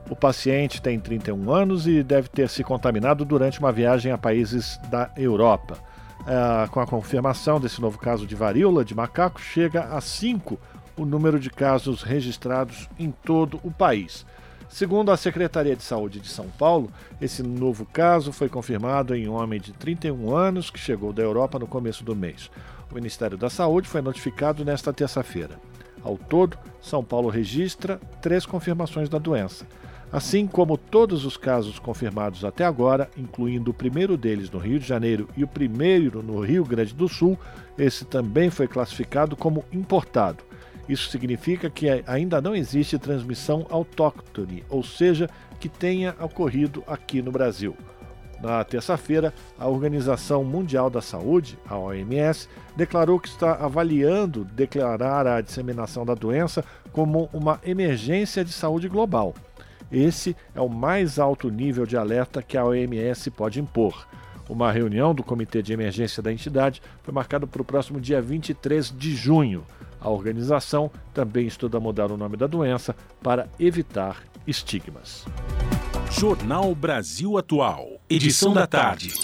O paciente tem 31 anos e deve ter se contaminado durante uma viagem a países da Europa. É, com a confirmação desse novo caso de varíola de macaco, chega a 5 o número de casos registrados em todo o país. Segundo a Secretaria de Saúde de São Paulo, esse novo caso foi confirmado em um homem de 31 anos que chegou da Europa no começo do mês. O Ministério da Saúde foi notificado nesta terça-feira. Ao todo, São Paulo registra três confirmações da doença. Assim como todos os casos confirmados até agora, incluindo o primeiro deles no Rio de Janeiro e o primeiro no Rio Grande do Sul, esse também foi classificado como importado. Isso significa que ainda não existe transmissão autóctone, ou seja, que tenha ocorrido aqui no Brasil. Na terça-feira, a Organização Mundial da Saúde, a OMS, declarou que está avaliando declarar a disseminação da doença como uma emergência de saúde global. Esse é o mais alto nível de alerta que a OMS pode impor. Uma reunião do Comitê de Emergência da entidade foi marcada para o próximo dia 23 de junho. A organização também estuda mudar o nome da doença para evitar estigmas. Jornal Brasil Atual, edição da tarde.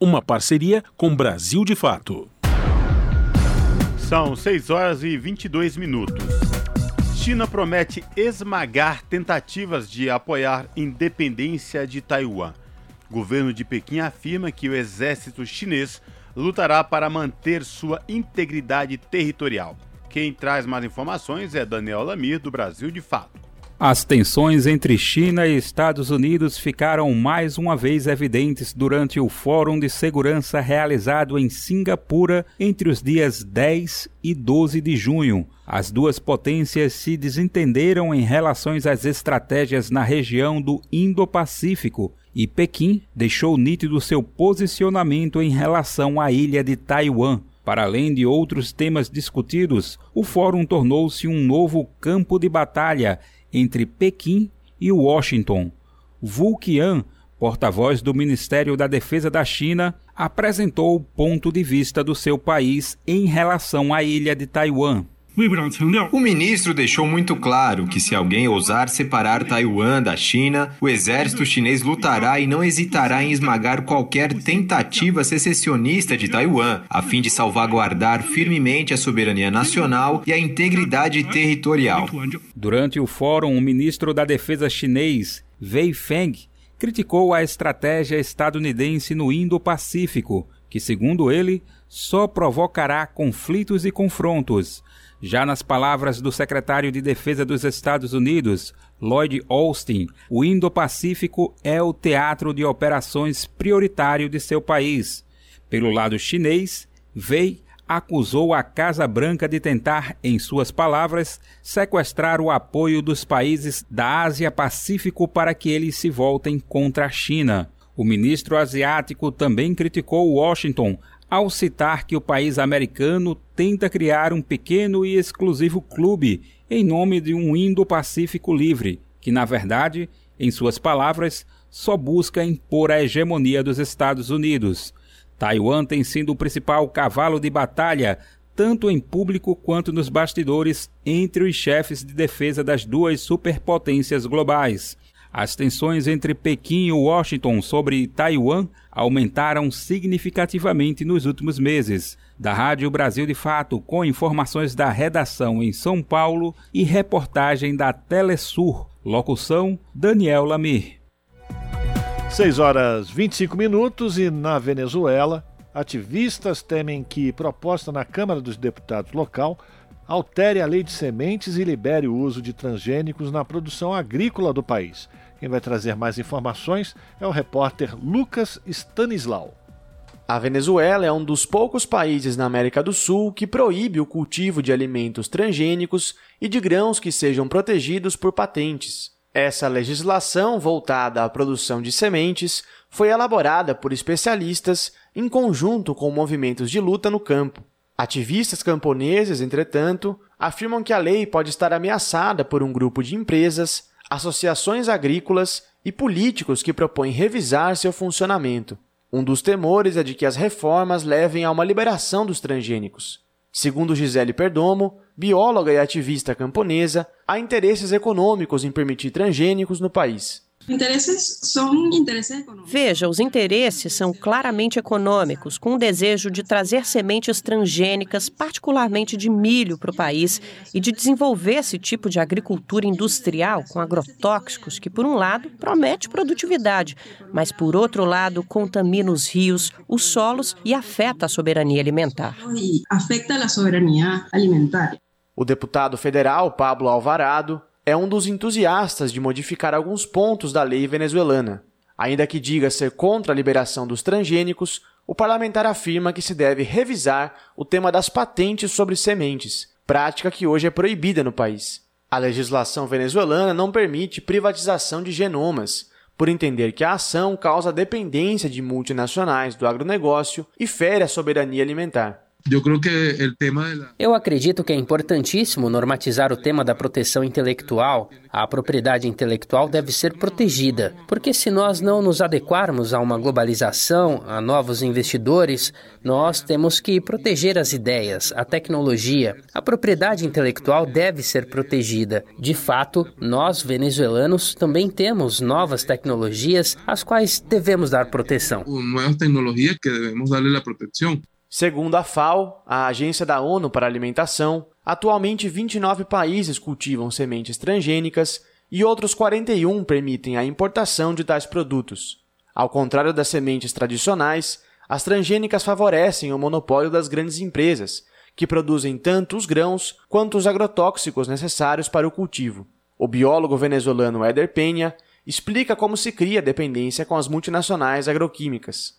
Uma parceria com Brasil de Fato. São 6 horas e 22 minutos. China promete esmagar tentativas de apoiar independência de Taiwan. Governo de Pequim afirma que o exército chinês lutará para manter sua integridade territorial. Quem traz mais informações é Daniel Lamir, do Brasil de Fato. As tensões entre China e Estados Unidos ficaram mais uma vez evidentes durante o Fórum de Segurança realizado em Singapura entre os dias 10 e 12 de junho. As duas potências se desentenderam em relação às estratégias na região do Indo-Pacífico e Pequim deixou nítido seu posicionamento em relação à ilha de Taiwan. Para além de outros temas discutidos, o fórum tornou-se um novo campo de batalha entre Pequim e Washington. Wu Qian, porta-voz do Ministério da Defesa da China, apresentou o ponto de vista do seu país em relação à ilha de Taiwan. O ministro deixou muito claro que se alguém ousar separar Taiwan da China, o exército chinês lutará e não hesitará em esmagar qualquer tentativa secessionista de Taiwan, a fim de salvaguardar firmemente a soberania nacional e a integridade territorial. Durante o fórum, o ministro da Defesa chinês, Wei Feng, criticou a estratégia estadunidense no Indo-Pacífico, que, segundo ele, só provocará conflitos e confrontos. Já nas palavras do secretário de Defesa dos Estados Unidos, Lloyd Austin, o Indo-Pacífico é o teatro de operações prioritário de seu país. Pelo lado chinês, Wei acusou a Casa Branca de tentar, em suas palavras, sequestrar o apoio dos países da Ásia-Pacífico para que eles se voltem contra a China. O ministro asiático também criticou Washington ao citar que o país americano tenta criar um pequeno e exclusivo clube em nome de um Indo-Pacífico livre, que, na verdade, em suas palavras, só busca impor a hegemonia dos Estados Unidos. Taiwan tem sido o principal cavalo de batalha, tanto em público quanto nos bastidores, entre os chefes de defesa das duas superpotências globais. As tensões entre Pequim e Washington sobre Taiwan aumentaram significativamente nos últimos meses. Da Rádio Brasil de Fato, com informações da redação em São Paulo e reportagem da Telesur. Locução: Daniel Lamir. 6 horas 25 minutos e na Venezuela, ativistas temem que proposta na Câmara dos Deputados local altere a lei de sementes e libere o uso de transgênicos na produção agrícola do país. Quem vai trazer mais informações é o repórter Lucas Stanislau. A Venezuela é um dos poucos países na América do Sul que proíbe o cultivo de alimentos transgênicos e de grãos que sejam protegidos por patentes. Essa legislação voltada à produção de sementes foi elaborada por especialistas em conjunto com movimentos de luta no campo. Ativistas camponeses, entretanto, afirmam que a lei pode estar ameaçada por um grupo de empresas associações agrícolas e políticos que propõem revisar seu funcionamento. Um dos temores é de que as reformas levem a uma liberação dos transgênicos. Segundo Gisele Perdomo, bióloga e ativista camponesa, há interesses econômicos em permitir transgênicos no país. Interesses são interesses econômicos. Veja, os interesses são claramente econômicos, com o desejo de trazer sementes transgênicas, particularmente de milho, para o país e de desenvolver esse tipo de agricultura industrial com agrotóxicos que, por um lado, promete produtividade, mas, por outro lado, contamina os rios, os solos e afeta a soberania alimentar. E afeta a soberania alimentar. O deputado federal Pablo Alvarado é um dos entusiastas de modificar alguns pontos da lei venezuelana. Ainda que diga ser contra a liberação dos transgênicos, o parlamentar afirma que se deve revisar o tema das patentes sobre sementes, prática que hoje é proibida no país. A legislação venezuelana não permite privatização de genomas, por entender que a ação causa dependência de multinacionais do agronegócio e fere a soberania alimentar. Eu acredito que é importantíssimo normatizar o tema da proteção intelectual. A propriedade intelectual deve ser protegida, porque se nós não nos adequarmos a uma globalização, a novos investidores, nós temos que proteger as ideias, a tecnologia. A propriedade intelectual deve ser protegida. De fato, nós venezuelanos também temos novas tecnologias às quais devemos dar proteção. Novas tecnologias que devemos dar a proteção. Segundo a FAO, a Agência da ONU para Alimentação, atualmente 29 países cultivam sementes transgênicas e outros 41 permitem a importação de tais produtos. Ao contrário das sementes tradicionais, as transgênicas favorecem o monopólio das grandes empresas, que produzem tanto os grãos quanto os agrotóxicos necessários para o cultivo. O biólogo venezuelano Éder Penha explica como se cria dependência com as multinacionais agroquímicas.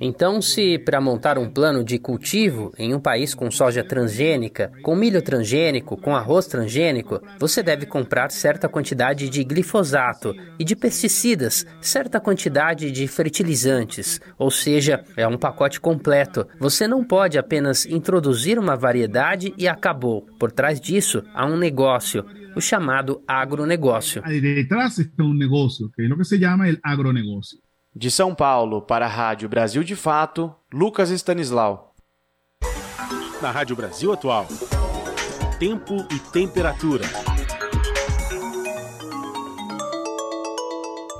Então, se para montar um plano de cultivo em um país com soja transgênica, com milho transgênico, com arroz transgênico, você deve comprar certa quantidade de glifosato e de pesticidas, certa quantidade de fertilizantes, ou seja, é um pacote completo. Você não pode apenas introduzir uma variedade e acabou. Por trás disso há um negócio, o chamado agronegócio. Detrás está um negócio, que é o que se chama o agronegócio. De São Paulo para a Rádio Brasil de Fato, Lucas Stanislau. Na Rádio Brasil Atual, tempo e temperatura.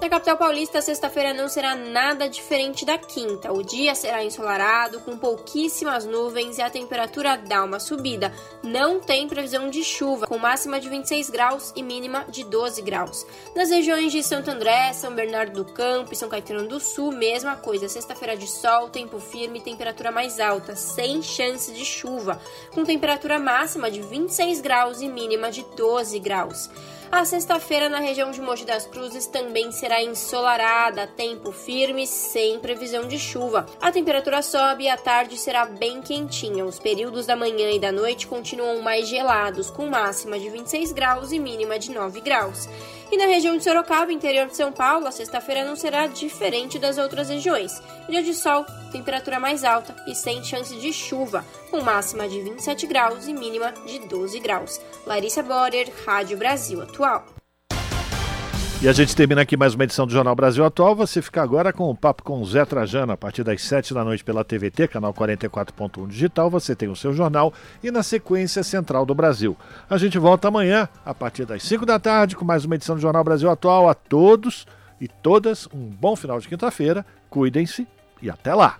Na capital paulista, sexta-feira não será nada diferente da quinta. O dia será ensolarado, com pouquíssimas nuvens e a temperatura dá uma subida. Não tem previsão de chuva, com máxima de 26 graus e mínima de 12 graus. Nas regiões de Santo André, São Bernardo do Campo e São Caetano do Sul, mesma coisa. Sexta-feira de sol, tempo firme e temperatura mais alta, sem chance de chuva, com temperatura máxima de 26 graus e mínima de 12 graus. A sexta-feira na região de Mogi das Cruzes também será ensolarada, tempo firme, sem previsão de chuva. A temperatura sobe e a tarde será bem quentinha. Os períodos da manhã e da noite continuam mais gelados, com máxima de 26 graus e mínima de 9 graus. E na região de Sorocaba, interior de São Paulo, a sexta-feira não será diferente das outras regiões. Dia de sol, temperatura mais alta e sem chance de chuva, com máxima de 27 graus e mínima de 12 graus. Larissa Borer, Rádio Brasil Atual. E a gente termina aqui mais uma edição do Jornal Brasil Atual. Você fica agora com o papo com o Zé Trajano a partir das 7 da noite pela TVT, canal 44.1 digital. Você tem o seu jornal e na sequência Central do Brasil. A gente volta amanhã a partir das 5 da tarde com mais uma edição do Jornal Brasil Atual. A todos e todas, um bom final de quinta-feira. Cuidem-se e até lá.